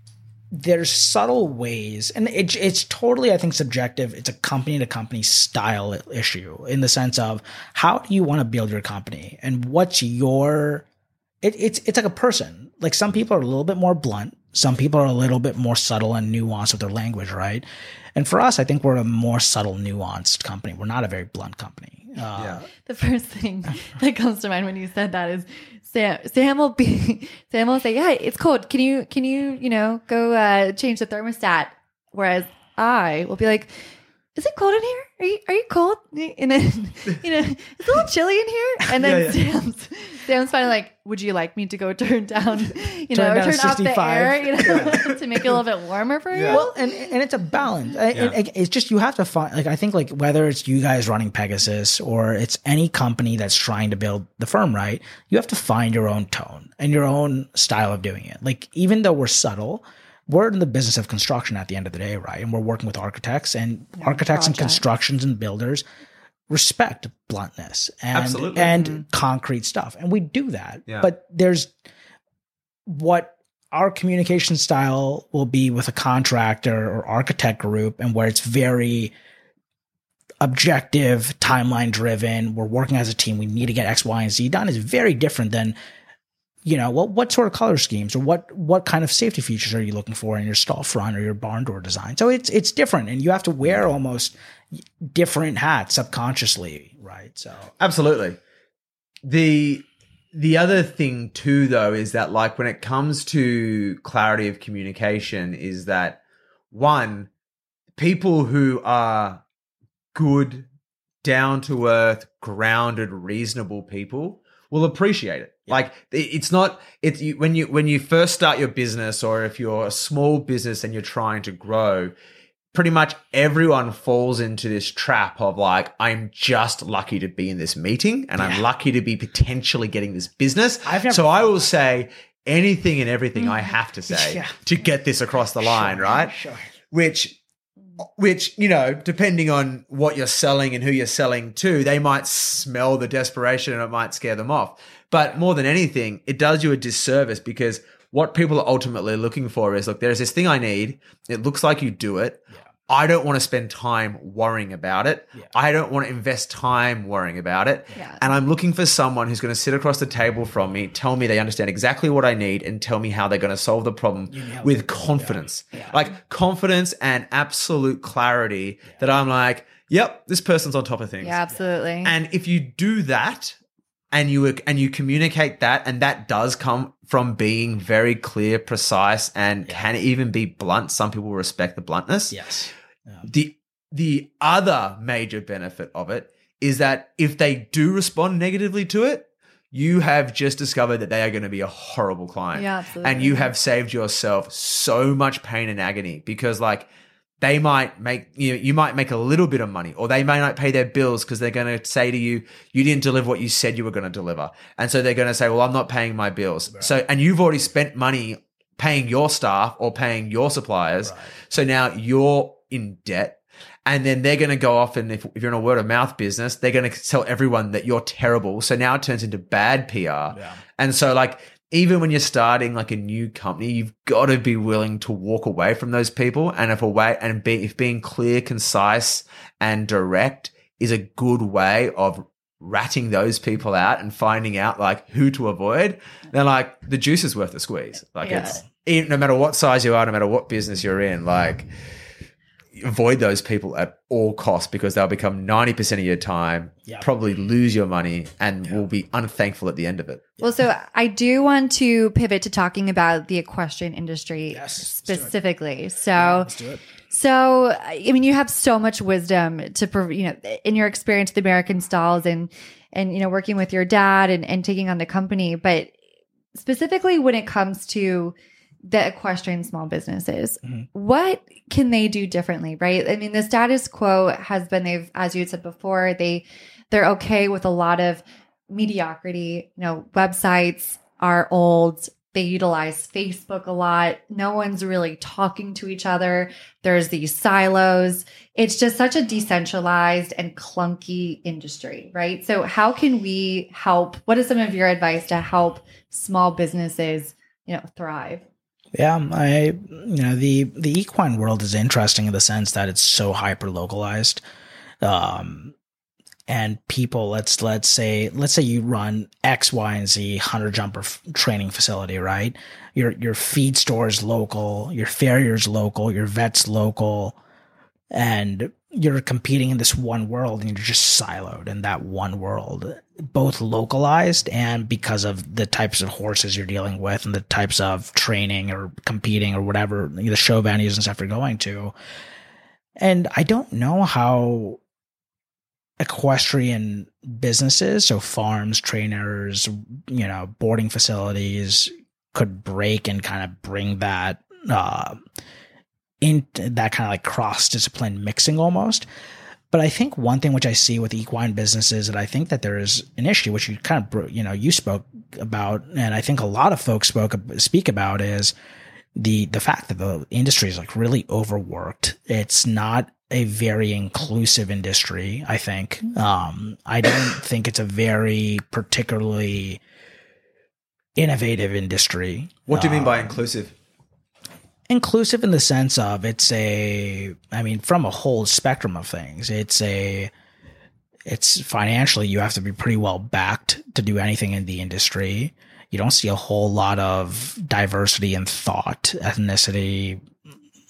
there's subtle ways, and it, it's totally I think subjective. It's a company to company style issue in the sense of how do you want to build your company and what's your it, it's it's like a person. Like some people are a little bit more blunt. Some people are a little bit more subtle and nuanced with their language, right? And for us, I think we're a more subtle, nuanced company. We're not a very blunt company. Uh, Yeah. The first thing that comes to mind when you said that is Sam. Sam will be. Sam will say, "Yeah, it's cold. Can you can you you know go uh, change the thermostat?" Whereas I will be like, "Is it cold in here? Are you are you cold?" And then you know it's a little chilly in here. And then Yeah, Sam's Sam's finally like, "Would you like me to go turn down you Turn know down turn off the air you know to make it a little bit warmer for you?" Well, and and it's a balance. I- Yeah. it- it's just you have to find like I think like whether it's you guys running Pegasus or it's any company that's trying to build the firm right, you have to find your own tone and your own style of doing it. Like even though we're subtle, we're in the business of construction at the end of the day, right? And we're working with architects and architects and constructions and builders respect bluntness and Absolutely. and mm-hmm. concrete stuff. And we do that. Yeah. But there's what our communication style will be with a contractor or architect group and where it's very objective, timeline driven. We're working as a team. We need to get X, Y, and Z done is very different than, you know, what what sort of color schemes or what what kind of safety features are you looking for in your stall front or your barn door design? So it's it's different and you have to wear almost different hats subconsciously, right? So Absolutely. The the other thing too though is that like when it comes to clarity of communication is that one people who are good down to earth grounded reasonable people will appreciate it like it's not it's you, when you when you first start your business or if you're a small business and you're trying to grow pretty much everyone falls into this trap of like, I'm just lucky to be in this meeting and I'm lucky to be potentially getting this business. Never- so I will say anything and everything I mm. have to say Yeah. to get this across the line, right? Sure. Which which you know depending on what you're selling and who you're selling to they might smell the desperation and it might scare them off but more than anything it does you a disservice because what people are ultimately looking for is look there's this thing i need. It looks like you do it. I don't want to spend time worrying about it. I don't want to invest time worrying about it. Yeah. and i'm looking for someone who's going to sit across the table from me tell me they understand exactly what i need and tell me how they're going to solve the problem with confidence. Like confidence and absolute clarity that i'm like yep this person's on top of things. Yeah, absolutely. and if you do that and you and you communicate that and that does come from being very clear precise and can even be blunt. Some people respect the bluntness. Yes. the the other major benefit of it is that if they do respond negatively to it you have just discovered that they are going to be a horrible client. Yeah, absolutely. and you have saved yourself so much pain and agony because like they might make you know, you might make a little bit of money or they may not pay their bills because they're going to say to you you didn't deliver what you said you were going to deliver. And so they're going to say well i'm not paying my bills. So and you've already spent money paying your staff or paying your suppliers. So now you're in debt. And then they're going to go off and if, if you're in a word of mouth business they're going to tell everyone that you're terrible. So now it turns into bad pr and so like even when you're starting like a new company, you've got to be willing to walk away from those people. And if a way and be, if being clear, concise and direct is a good way of ratting those people out and finding out like who to avoid, then like the juice is worth the squeeze. Like Yeah. it's no matter what size you are, no matter what business you're in, like avoid those people at all costs because they'll become 90% of your time, Yeah. probably lose your money and will be unthankful at the end of it. Well, so I do want to pivot to talking about the equestrian industry Yes, let's do it. specifically. So, Let's do it. so I mean, you have so much wisdom to, prov- you know, in your experience with American Stalls and and you know, working with your dad and and taking on the company, but specifically when it comes to the equestrian small businesses, Mhm. what can they do differently? Right? I mean, the status quo has been they've, as you had said before, they they're okay with a lot of mediocrity. You know, websites are old. They utilize Facebook a lot. No one's really talking to each other. There's these silos. It's just such a decentralized and clunky industry, right? So, how can we help? What is some of your advice to help small businesses, you know, thrive? Yeah, I you know the the equine world is interesting in the sense that it's so hyper localized. Um and people let's let's say let's say you run X, Y, and Z hunter jumper f- training facility, right? Your your feed store is local, your farrier's local, your vet's local, and you're competing in this one world and you're just siloed in that one world both localized and because of the types of horses you're dealing with and the types of training or competing or whatever the show venues and stuff you're going to. And i don't know how equestrian businesses so farms trainers you know boarding facilities could break and kind of bring that uh in that kind of like cross discipline mixing almost. But I think one thing which I see with equine businesses that I think that there is an issue, which you kind of you know you spoke about, and I think a lot of folks spoke speak about is the the fact that the industry is like really overworked. It's not a very inclusive industry. I think um, I don't think it's a very particularly innovative industry. What do you mean by Um, inclusive? Inclusive in the sense of it's a i mean from a whole spectrum of things. It's a it's financially you have to be pretty well backed to do anything in the industry. You don't see a whole lot of diversity in thought ethnicity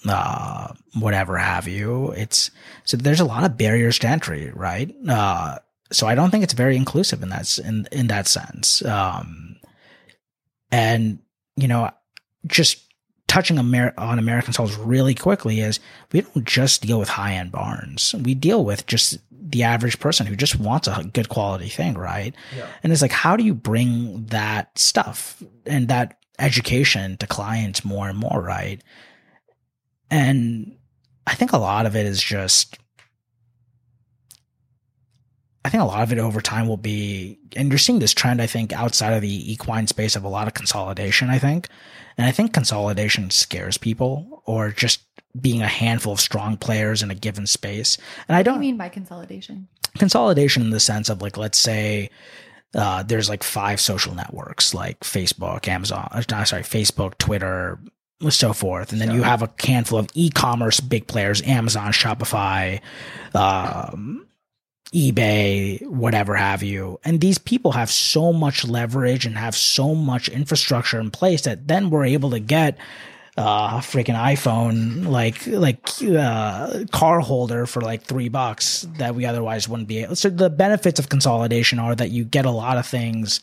uh whatever have you. It's so there's a lot of barriers to entry right? Uh so i don't think it's very inclusive in that in in that sense. Um and you know just touching Amer- on American Stalls really quickly is we don't just deal with high end barns. We deal with just the average person who just wants a good quality thing, right? Yeah. And it's like, how do you bring that stuff and that education to clients more and more, right? And I think a lot of it is just I think a lot of it over time will be, and you're seeing this trend, I think, outside of the equine space of a lot of consolidation, I think. And I think consolidation scares people or just being a handful of strong players in a given space. And I What do don't you mean by consolidation? consolidation in the sense of like, let's say, uh, there's like five social networks like Facebook, Amazon, uh, no, sorry, Facebook, Twitter, so forth. And then you have a handful of e-commerce big players, Amazon, Shopify, um, eBay, whatever have you. And these people have so much leverage and have so much infrastructure in place that then we're able to get uh freaking iPhone like like uh car holder for like 3 bucks that we otherwise wouldn't be able. So the benefits of consolidation are that you get a lot of things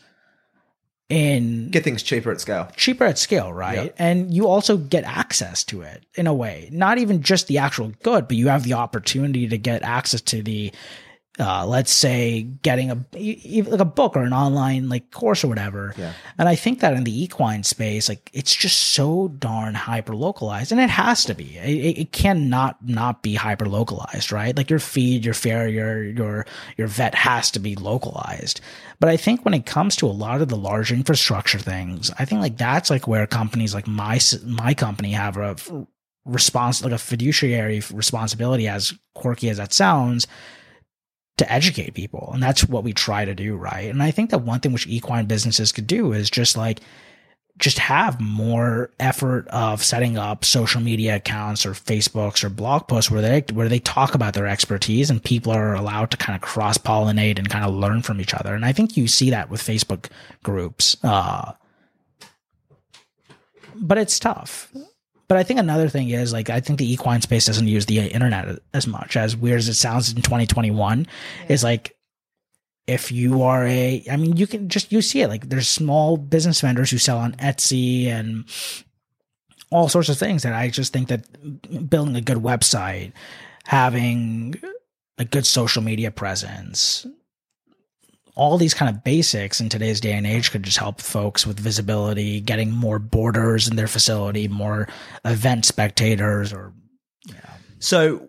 in Get things cheaper at scale. cheaper at scale, right? Yeah. And you also get access to it in a way. Not even just the actual good, but you have the opportunity to get access to the uh, let's say getting a like a book or an online like course or whatever. Yeah. And I think that in the equine space, like it's just so darn hyper localized, and it has to be. It, it- cannot not be hyper localized, right? Like your feed, your farrier, your your vet has to be localized. But I think when it comes to a lot of the large infrastructure things, I think like that's like where companies like my my company have a response like a fiduciary responsibility, as quirky as that sounds to educate people. And that's what we try to do, right? And I think that one thing which equine businesses could do is just like just have more effort of setting up social media accounts or Facebooks or blog posts where they where they talk about their expertise and people are allowed to kind of cross pollinate and kind of learn from each other. And I think you see that with Facebook groups. Uh, but it's tough. But I think another thing is like I think the equine space doesn't use the internet as much as weird as it sounds in 2021. Yeah. Is like if you are a, I mean, you can just, you see it like there's small business vendors who sell on Etsy and all sorts of things that I just think that building a good website, having a good social media presence, all these kind of basics in today's day and age could just help folks with visibility, getting more boarders in their facility, more event spectators or, know. So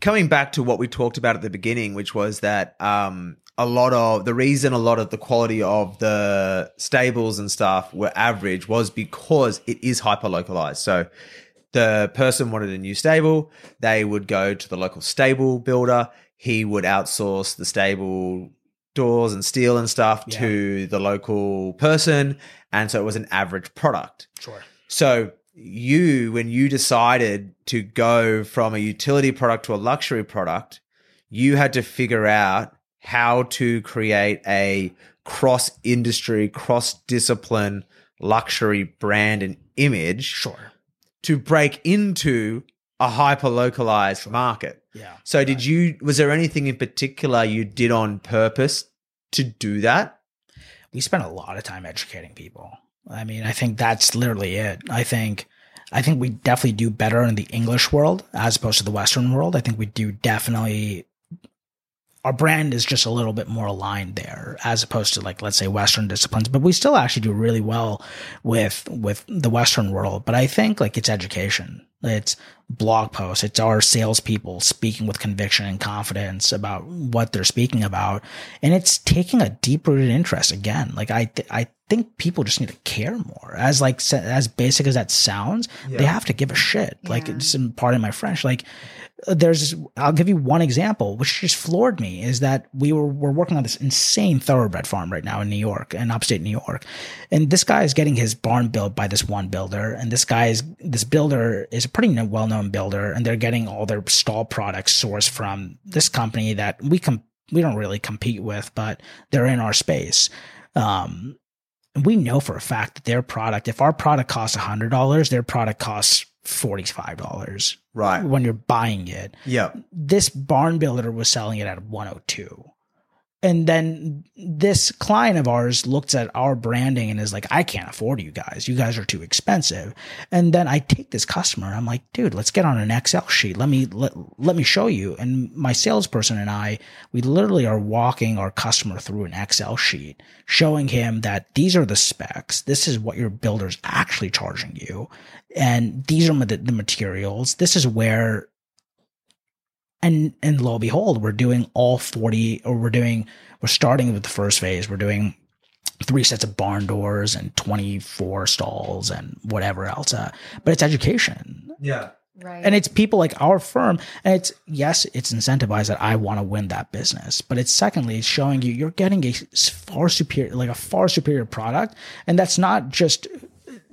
coming back to what we talked about at the beginning, which was that um, a lot of the reason a lot of the quality of the stables and stuff were average was because it is hyper localized. So the person wanted a new stable, they would go to the local stable builder. He would outsource the stable doors and steel and stuff yeah. to the local person. And so it was an average product. Sure. So you when you decided to go from a utility product to a luxury product, you had to figure out how to create a cross industry, cross discipline luxury brand and image. Sure. To break into a hyper localized sure. market. Yeah. So right. did you was there anything in particular you did on purpose to do that? We spent a lot of time educating people. I mean, I think that's literally it. I think I think we definitely do better in the English world as opposed to the Western world. I think we do definitely our brand is just a little bit more aligned there as opposed to like let's say western disciplines but we still actually do really well with with the western world but i think like it's education it's blog posts. It's our salespeople speaking with conviction and confidence about what they're speaking about. And it's taking a deep rooted interest again. Like I, th- I think people just need to care more as like, as basic as that sounds, yeah. they have to give a shit. Yeah. Like it's part of my French. Like there's I'll give you one example which just floored me is that we were we're working on this insane thoroughbred farm right now in New York in upstate New York and this guy is getting his barn built by this one builder and this guy is this builder is a pretty well-known builder and they're getting all their stall products sourced from this company that we com- we don't really compete with but they're in our space um we know for a fact that their product if our product costs $100 their product costs $45 right. When you're buying it. Yeah. This barn builder was selling it at 102 and then this client of ours looks at our branding and is like, I can't afford you guys. You guys are too expensive. And then I take this customer and I'm like, dude, let's get on an Excel sheet. Let me, let, let me show you. And my salesperson and I, we literally are walking our customer through an Excel sheet, showing him that these are the specs. This is what your builder's actually charging you. And these are the, the materials. This is where and and lo and behold, we're doing all 40 or we're doing we're starting with the first phase. We're doing three sets of barn doors and 24 stalls and whatever else. Uh, but it's education. Yeah. Right. And it's people like our firm. And it's, yes, it's incentivized that I want to win that business. But it's secondly, it's showing you you're getting a far superior, like a far superior product. And that's not just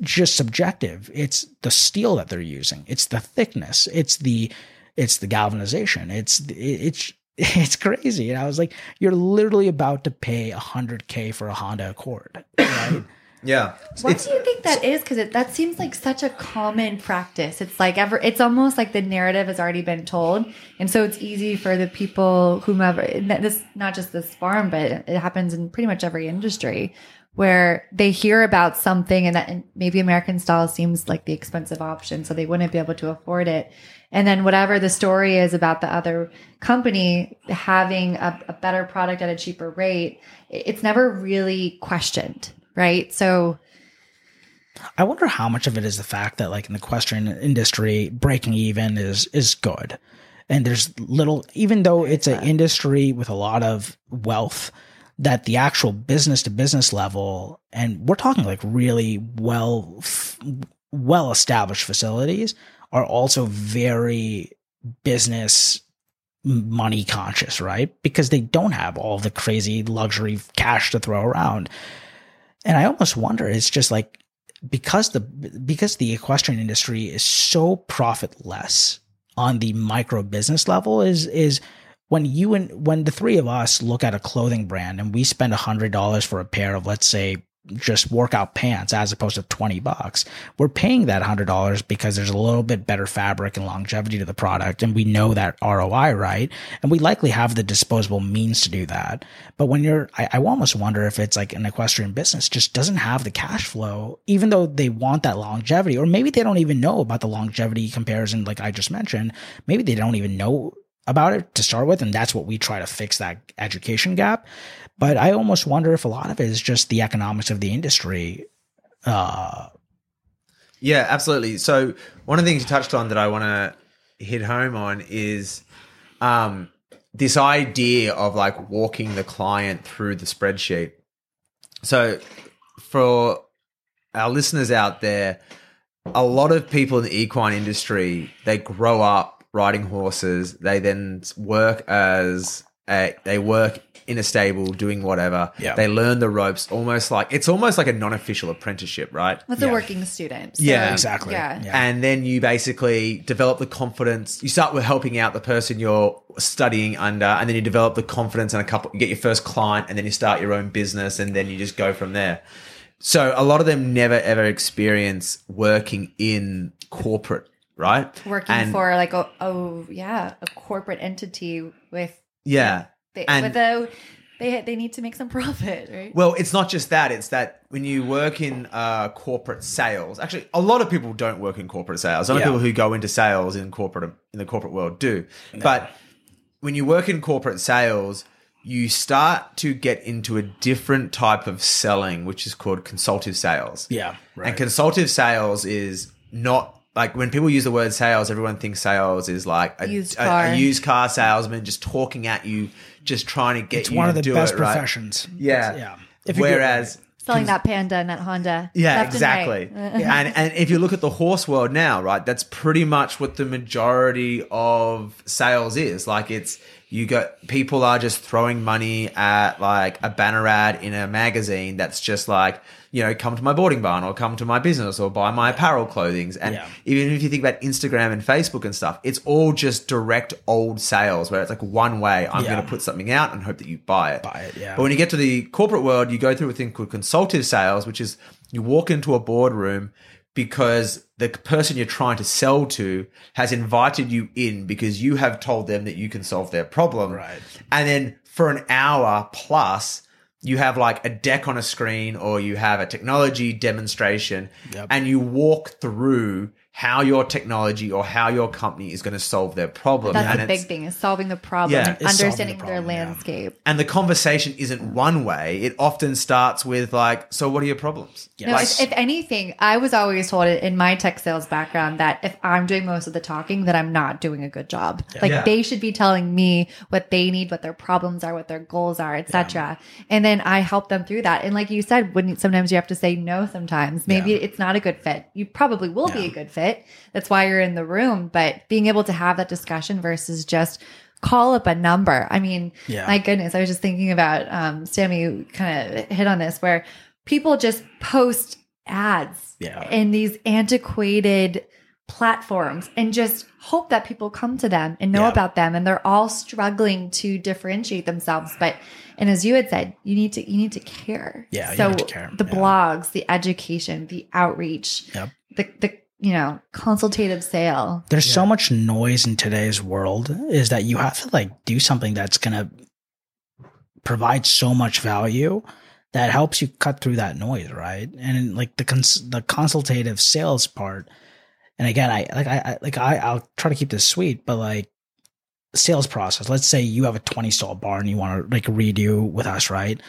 just subjective. It's the steel that they're using. It's the thickness. It's the it's the galvanization. It's it's it's crazy. And I was like, you're literally about to pay a hundred k for a Honda Accord, right? yeah. Why do you think that is? Because that seems like such a common practice. It's like ever. It's almost like the narrative has already been told, and so it's easy for the people whomever. This not just this farm, but it happens in pretty much every industry where they hear about something and that and maybe American Stalls seems like the expensive option, so they wouldn't be able to afford it. And then whatever the story is about the other company having a, a better product at a cheaper rate, it's never really questioned, right? So I wonder how much of it is the fact that like in the equestrian industry, breaking even is is good. And there's little even though it's an industry with a lot of wealth, that the actual business to business level, and we're talking like really well, well established facilities are also very business money conscious, right? Because they don't have all the crazy luxury cash to throw around. and I almost wonder it's just like because the because the equestrian industry is so profitless on the micro business level is is when you and when the three of us look at a clothing brand and we spend a hundred dollars for a pair of let's say just workout pants as opposed to 20 bucks. We're paying that $100 because there's a little bit better fabric and longevity to the product. And we know that ROI, right? And we likely have the disposable means to do that. But when you're, I, I almost wonder if it's like an equestrian business just doesn't have the cash flow, even though they want that longevity, or maybe they don't even know about the longevity comparison, like I just mentioned. Maybe they don't even know about it to start with. And that's what we try to fix that education gap. But I almost wonder if a lot of it is just the economics of the industry. Uh, yeah, absolutely. So one of the things you touched on that I want to hit home on is um, this idea of like walking the client through the spreadsheet. So for our listeners out there, a lot of people in the equine industry, they grow up riding horses. They then work as a, they work in a stable doing whatever. Yeah. They learn the ropes almost like it's almost like a non-official apprenticeship, right? That's Yeah. a working student. So, Yeah, exactly. Yeah. Yeah. And then you basically develop the confidence. You start with helping out the person you're studying under, and then you develop the confidence and a couple. You get your first client, and then you start your own business, and then you just go from there. So a lot of them never ever experience working in corporate, right? Working And- for like a oh yeah a corporate entity with yeah. They, And- with a they they need to make some profit right. Well, it's not just that. It's that when you work in uh, corporate sales, actually, a lot of people don't work in corporate sales. A lot Yeah. of people who go into sales in corporate in the corporate world do. But when you work in corporate sales, you start to get into a different type of selling, which is called consultative sales. yeah. Right. And consultative sales is not like when people use the word sales, everyone thinks sales is like a Used a- a used car salesman just talking at you, just trying to get it's you one to of the do best it, right? professions. Yeah. Yeah. If Whereas Selling that panda and that Honda. yeah, left and exactly. and and if you look at the horse world now, right, that's pretty much what the majority of sales is. Like it's you got people are just throwing money at like a banner ad in a magazine that's just like, you know, come to my boarding barn or come to my business or buy my apparel clothings. And Yeah. even if you think about Instagram and Facebook and stuff, it's all just direct old sales where it's like one way, I'm Yeah. going to put something out and hope that you buy it. Buy it, yeah. But when you get to the corporate world, you go through a thing called consultative sales, which is you walk into a boardroom because the person you're trying to sell to has invited you in because you have told them that you can solve their problem. Right. And then for an hour plus, you have like a deck on a screen or you have a technology demonstration Yep. and you walk through how your technology or how your company is going to solve their problem. That's and the it's- big thing is solving the problem Yeah, and understanding the their problem, yeah. landscape. and the conversation isn't one way. It often starts with like, "So, what are your problems?" Yeah. No, Like, if, if anything, I was always told in my tech sales background that if I'm doing most of the talking, that I'm not doing a good job. Like Yeah. they should be telling me what they need, what their problems are, what their goals are, etc. And then I help them through that. And like you said, when you- sometimes you have to say no. Sometimes maybe Yeah. it's not a good fit. You probably will be a good fit. That's why you're in the room. But being able to have that discussion versus just call up a number. I mean, Yeah. my goodness, I was just thinking about um Sammy kind of hit on this where people just post ads Yeah. in these antiquated platforms and just hope that people come to them and know Yeah. about them and they're all struggling to differentiate themselves but and as you had said you need to you need to care Yeah, so care. the Yeah. blogs the education the outreach Yep. the the you know consultative sale There's so much noise in today's world is that you have to like do something that's going to provide so much value that helps you cut through that noise, right? And like the cons- the consultative sales part. And again, I like I, I like I I'll try to keep this sweet, but like sales process. Let's say you have a 20 stall barn you want to like redo with us, right?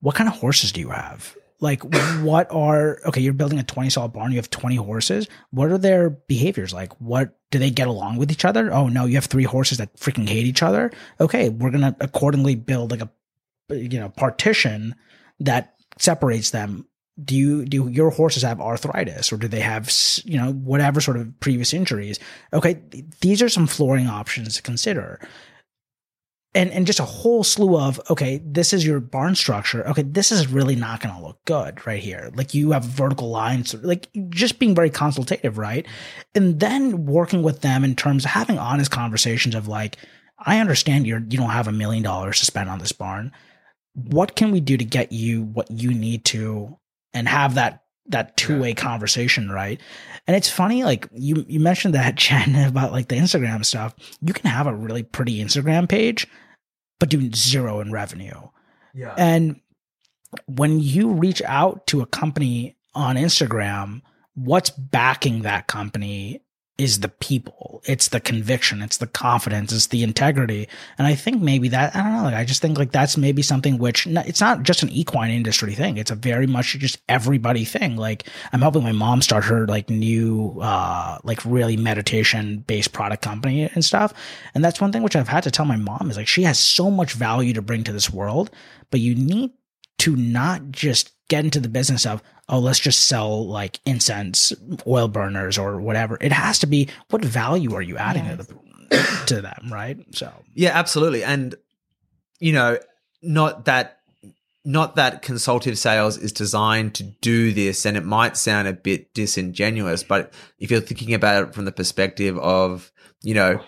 What kind of horses do you have? Like what are okay, you're building a 20 stall barn, you have 20 horses. What are their behaviors like? What do they get along with each other? Oh no, you have three horses that freaking hate each other. Okay, we're to accordingly build like a you know, partition that separates them. Do you do your horses have arthritis or do they have you know whatever sort of previous injuries? Okay, th- these are some flooring options to consider and and just a whole slew of okay this is your barn structure. Okay this is really not going to look good right here. Like you have vertical lines like just being very consultative right? And then working with them in terms of having honest conversations of like i understand you're you don't have a million dollars to spend on this barn. What can we do to get you what you need to and have that that two-way conversation right? And it's funny like you you mentioned that Jen about like the instagram stuff. You can have a really pretty instagram page but do zero in revenue Yeah. and when you reach out to a company on instagram what's backing that company is the people. It's the conviction. It's the confidence. It's the integrity. And i think maybe that i don't know like i just think like that's maybe something which it's not just an equine industry thing. It's a very much just everybody thing. Like i'm helping my mom start her like new uh like really meditation based product company and stuff. And that's one thing which i've had to tell my mom is like she has so much value to bring to this world but you need to not just get into the business of oh let's just sell like incense oil burners or whatever. It has to be what value are you adding to, the, to them right? So. Yeah, absolutely. And you know, not that not that consultative sales is designed to do this and it might sound a bit disingenuous, but if you're thinking about it from the perspective of, you know,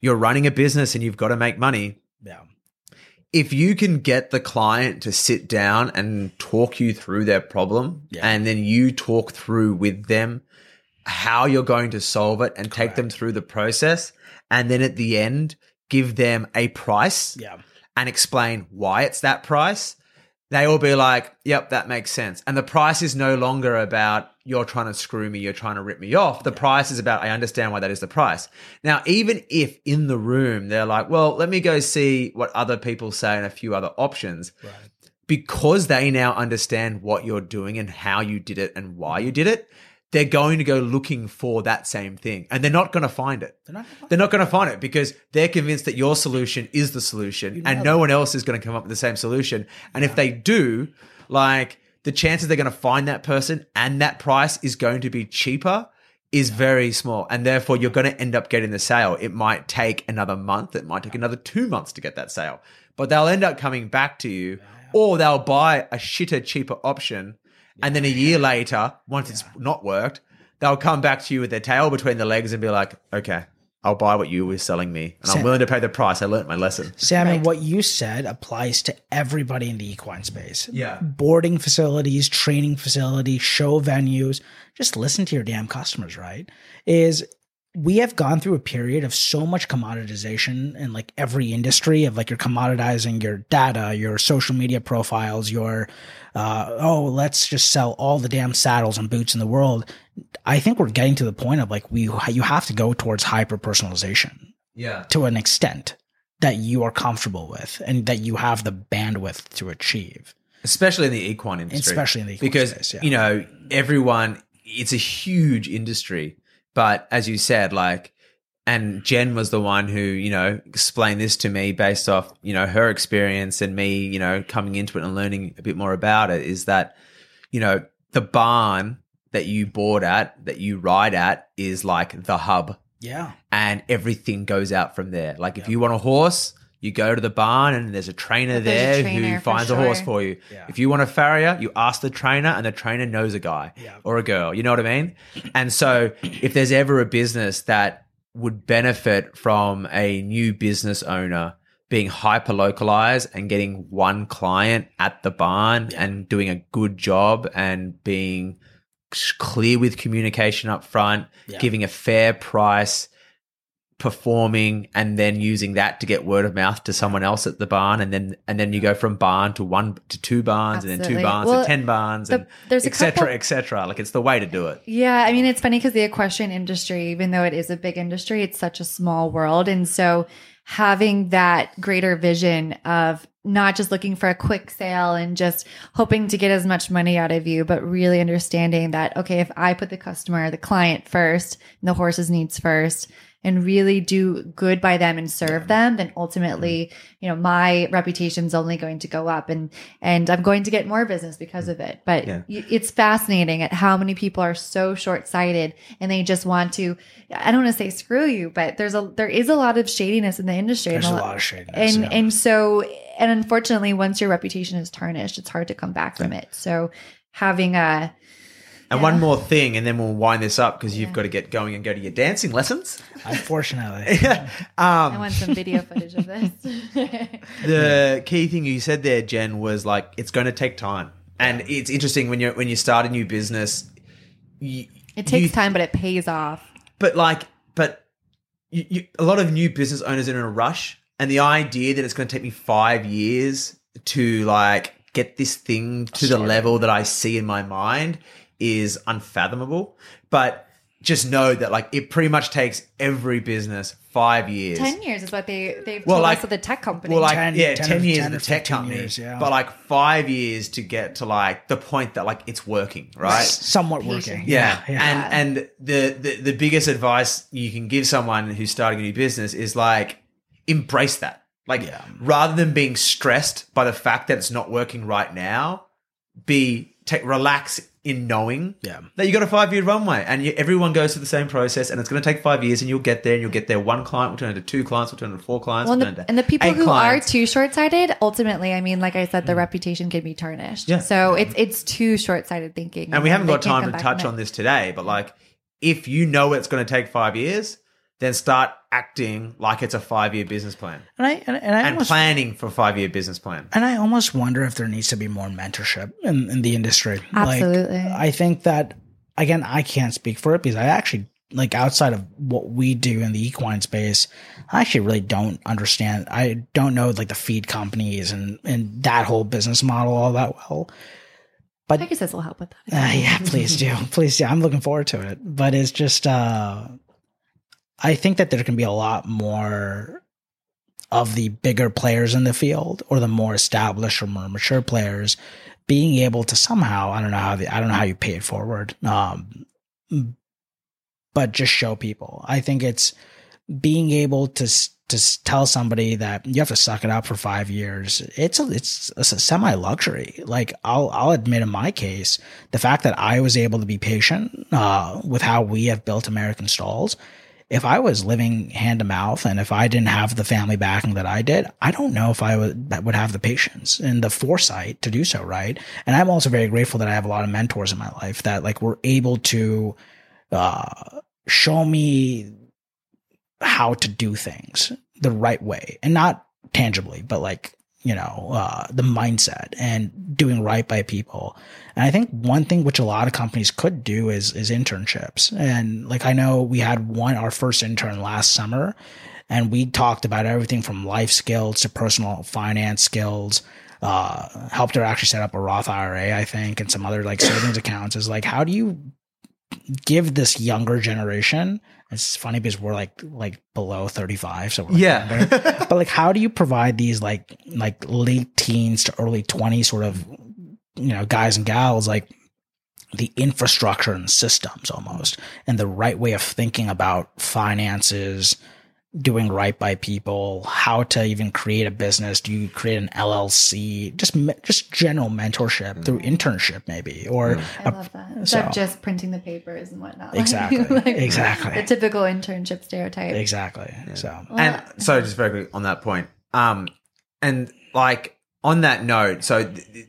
you're running a business and you've got to make money, yeah if you can get the client to sit down and talk you through their problem Yeah. and then you talk through with them how you're going to solve it and take them through the process and then at the end give them a price yeah and explain why it's that price they will be like yep that makes sense. And the price is no longer about you're trying to screw me you're trying to rip me off. The price is about i understand why that is the price. Now even if in the room they're like well let me go see what other people say and a few other options. Right. Because they now understand what you're doing and how you did it and why you did it, they're going to go looking for that same thing and they're not going to find it. they're not They're not going to find it because they're convinced that your solution is the solution and no one else is going to come up with the same solution. And if they do, like the chances they're going to find that person and that price is going to be cheaper is very small. And therefore you're going to end up getting the sale. It might take another month. It might take another two months to get that sale, but they'll end up coming back to you or they'll buy a shitter, cheaper option. And then a year later, once it's not worked, they'll come back to you with their tail between their legs and be like, okay, I'll buy what you were selling me. And I'm willing to pay the price. I learned my lesson. Sam, and what you said applies to everybody in the equine space. Yeah. Boarding facilities, training facilities, show venues. Just listen to your damn customers, right? Is we have gone through a period of so much commoditization in like every industry of like you're commoditizing your data, your social media profiles, your uh, oh, let's just sell all the damn saddles and boots in the world. I think we're getting to the point of like we you have to go towards hyper personalization Yeah. to an extent that you are comfortable with and that you have the bandwidth to achieve. Especially in the equine industry. Especially in the equine because, space, yeah. you know, everyone, it's a huge industry. But as you said, like, and Jen was the one who, you know, explained this to me based off, you know, her experience and me, you know, coming into it and learning a bit more about it is that, you know, the barn that you board at, that you ride at is like the hub Yeah. and everything goes out from there. Like if you want a horse, you go to the barn and there's a trainer There's a there trainer who for finds a horse for you. Yeah. If you want a farrier, you ask the trainer and the trainer knows a guy Yeah. or a girl. You know what I mean? And so if there's ever a business that would benefit from a new business owner being hyper localized and getting one client at the barn and doing a good job and being clear with communication up front, Yeah. giving a fair price, performing, and then using that to get word of mouth to someone else at the barn, and then and then you go from barn to one to two barns, and then two barns Well, to ten barns, the- and there's a et cetera, couple- et cetera. Like it's the way to do it. Yeah, I mean, it's funny because the equestrian industry, even though it is a big industry, it's such a small world. And so having that greater vision of not just looking for a quick sale and just hoping to get as much money out of you, but really understanding that, okay, if I put the customer, the client first, and the horse's needs first, and really do good by them and serve them, then ultimately, mm-hmm. you know, my reputation's only going to go up and and I'm going to get more business because of it. But Yeah. it's fascinating at how many people are so short-sighted and they just want to I don't want to say screw you, but there's a there is a lot of shadiness in the industry. There's a and lot of shadiness. and yeah. and so and unfortunately once your reputation is tarnished it's hard to come back from it so having a And Yeah. one more thing, and then we'll wind this up because you've got to get going and go to your dancing lessons. Unfortunately. i um, want some video footage of this the key thing you said there, Jen, was like it's going to take time, and it's interesting when you when you start a new business. You, it takes you- time but it pays off but like, but you, you, a lot of new business owners are in a rush, and the idea that it's going to take me five years to like get this thing to the level that I see in my mind is unfathomable. But just know that like it pretty much takes every business five years. 10 years is what they they've Well, told like- us at the tech company Well, like 10 yeah, 10 ten, or- years 10 in the tech 15 company, years, yeah. but like five years to get to like the point that like it's working, right? Somewhat working. Yeah. yeah. And and the, the the biggest advice you can give someone who's starting a new business is like embrace that. Like Yeah. rather than being stressed by the fact that it's not working right now, be take relax in knowing Yeah. that you got a five year runway and you, everyone goes through the same process and it's going to take five years and you'll get there and you'll get there. One client will turn into two clients, will turn into four clients, well, will and, turn the, into and the people who clients. are too short-sighted ultimately i mean like i said the mm. reputation can be tarnished Yeah. so it's it's too short-sighted thinking and we haven't got time to touch on it. this today, but like if you know it's going to take five years, then start acting like it's a five year business plan And I and, and I and almost planning for five year business plan. and I almost wonder if there needs to be more mentorship in, in the industry. Absolutely. Like, I think that again, I can't speak for it because I actually like outside of what we do in the equine space, I actually really don't understand. I don't know like the feed companies and and that whole business model all that well. But pegasus will help with that uh, yeah, please do. Please do. I'm looking forward to it. But it's just, uh, I think that there can be a lot more of the bigger players in the field or the more established or more mature players being able to somehow, I don't know how the, I don't know how you pay it forward. Um, but just show people. I think it's being able to to tell somebody that you have to suck it up for five years. It's a, it's a semi luxury. Like I'll I'll admit in my case, the fact that I was able to be patient uh, with how we have built American stalls. If I was living hand to mouth and if I didn't have the family backing that I did, I don't know if I would would have the patience and the foresight to do so. Right. And I'm also very grateful that I have a lot of mentors in my life that like were able to uh, show me how to do things the right way and not tangibly, but like, you know, uh, the mindset and doing right by people. And I think one thing which a lot of companies could do is, is internships. And like, I know we had one, our first intern last summer and we talked about everything from life skills to personal finance skills. Uh, helped her actually set up a Roth IRA, I think, and some other like savings accounts. Is like, how do you give this younger generation? It's funny because we're like like below thirty five, so we're like Yeah. but like, how do you provide these like like late teens to early twenties sort of you know guys and gals like the infrastructure and systems almost and the right way of thinking about finances doing right by people how to even create a business do you create an llc just just general mentorship through internship maybe or I love that. Instead so- of just printing the papers and whatnot. Exactly. like Exactly. The typical internship stereotype. exactly so and so just very quickly on that point um and like on that note so th- th-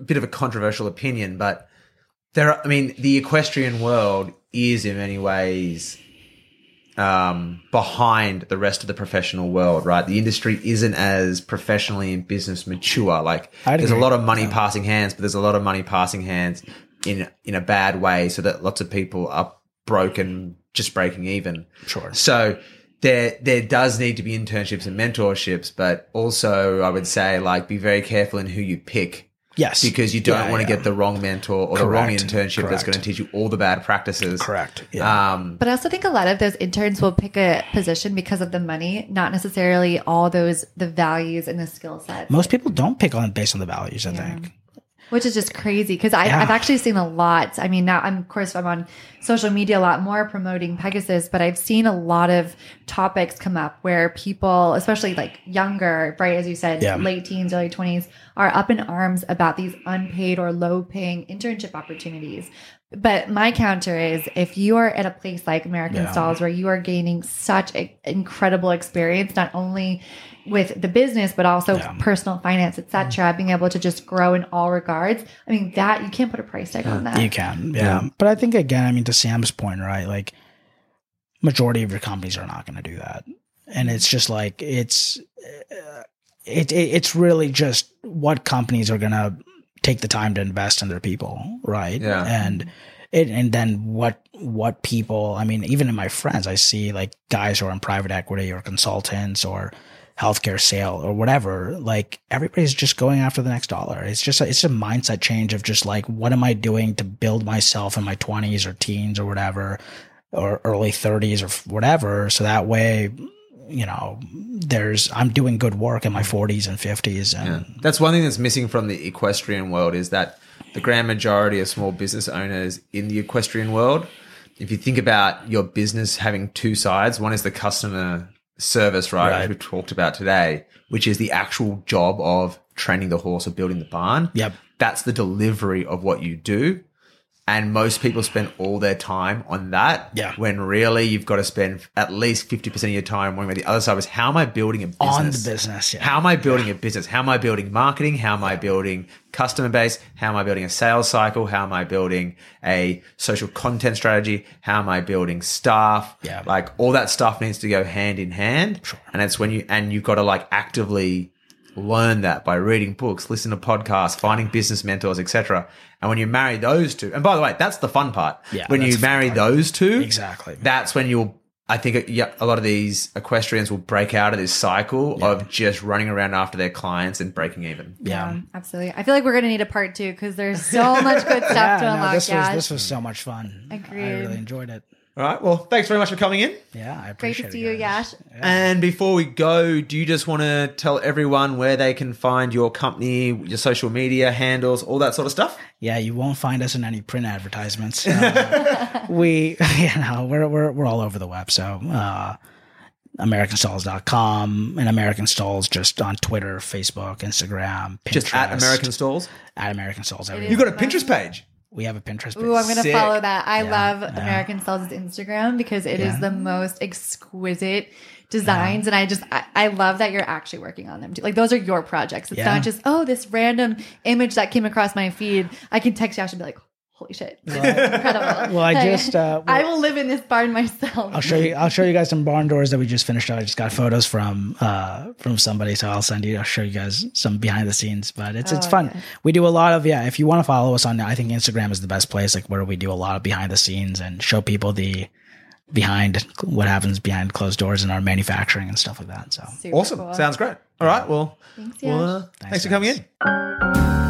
a bit of a controversial opinion but there are, i mean the equestrian world is in many ways um behind the rest of the professional world right? The industry isn't as professionally and business mature. Like there's a lot of money passing hands but there's a lot of money passing hands in in a bad way so that lots of people are broken just breaking even. Sure. so there there does need to be internships and mentorships, but also I would say like be very careful in who you pick yes because you don't Yeah, want to yeah. get the wrong mentor or the wrong Correct. internship that's going to teach you all the bad practices. correct yeah Um, But I also think a lot of those interns will pick a position because of the money, not necessarily all those the values and the skill sets. most people don't pick on based on the values i think which is just crazy because Yeah. I've actually seen a lot. I mean, now I'm of course I'm on social media a lot more promoting Pegasus, but I've seen a lot of topics come up where people, especially like younger, right as you said, Yeah. late teens, early twenties, are up in arms about these unpaid or low paying internship opportunities. But my counter is if you are at a place like American Yeah. Stalls where you are gaining such a, incredible experience, not only with the business but also Yeah. personal finance, etc., being able to just grow in all regards. I mean, that you can't put a price tag on that. You can, yeah. But I think again, I mean, to Sam's point, right? Like, majority of your companies are not going to do that, and it's just like it's uh, it, it it's really just what companies are going to take the time to invest in their people, right? Yeah. and it and then what what people? I mean, even in my friends, I see like guys who are in private equity or consultants or healthcare sale or whatever like everybody's just going after the next dollar it's just a, it's a mindset change of just like what am i doing to build myself in my 20s or teens or whatever or early 30s or whatever so that way you know there's i'm doing good work in my mm-hmm. 40s and 50s and Yeah. That's one thing that's missing from the equestrian world is that the grand majority of small business owners in the equestrian world, if you think about your business having two sides, one is the customer service, right, Right. which we talked about today, which is the actual job of training the horse or building the barn. Yep. That's the delivery of what you do. And most people spend all their time on that. Yeah. When really you've got to spend at least 50% of your time worrying about the other side was how am I building a business? on the business yeah How am I building a business? How am I building marketing? How am I building customer base? How am I building a sales cycle? How am I building a social content strategy? How am I building staff? Yeah. Like all that stuff needs to go hand in hand. Sure. And it's when you, and you've got to like actively learn that by reading books, listen to podcasts, finding business mentors, etc. And when you marry those two, and by the way, that's the fun part. Yeah, when you that's the fun marry those two, Exactly. that's when you'll I think uh, yeah, a lot of these equestrians will break out of this cycle of just running around after their clients and breaking even. yeah absolutely. I feel like we're going to need a part two because there's so much good stuff yeah to no, unlock. this was yeah, this was so much fun Agreed. i really enjoyed it All right. Well, thanks very much for coming in. yeah i great appreciate to see you, guys. Yash. And before we go, do you just want to tell everyone where they can find your company, your social media handles, all that sort of stuff? Yeah, you won't find us in any print advertisements. Uh, we, you know, we're, we're, we're all over the web. So, uh, AmericanStalls.com and American Stalls just on Twitter, Facebook, Instagram, Pinterest. Just at American Stalls. At American Stalls. Everywhere. You've got a Pinterest page. We have a Pinterest. Ooh, I'm gonna Sick. follow that. I Yeah, love yeah. American Stalls' Instagram because it is Yeah. the most exquisite designs, and I just I, I love that you're actually working on them too. Like those are your projects. It's not just oh this random image that came across my feed. I can text Yash and be like, holy shit, this incredible. Well, I Like, just, uh, I will live in this barn myself. I'll show you. I'll show you guys some barn doors that we just finished. Up. I just got photos from uh from somebody, so I'll send you. I'll show you guys some behind the scenes. But it's it's Oh, fun. okay. We do a lot of yeah. If you want to follow us on, I think Instagram is the best place. Like where we do a lot of behind the scenes and show people the behind what happens behind closed doors in our manufacturing and stuff like that. So Super Awesome. cool. Sounds great. All right. Well, Thanks, well uh, thanks, for coming in.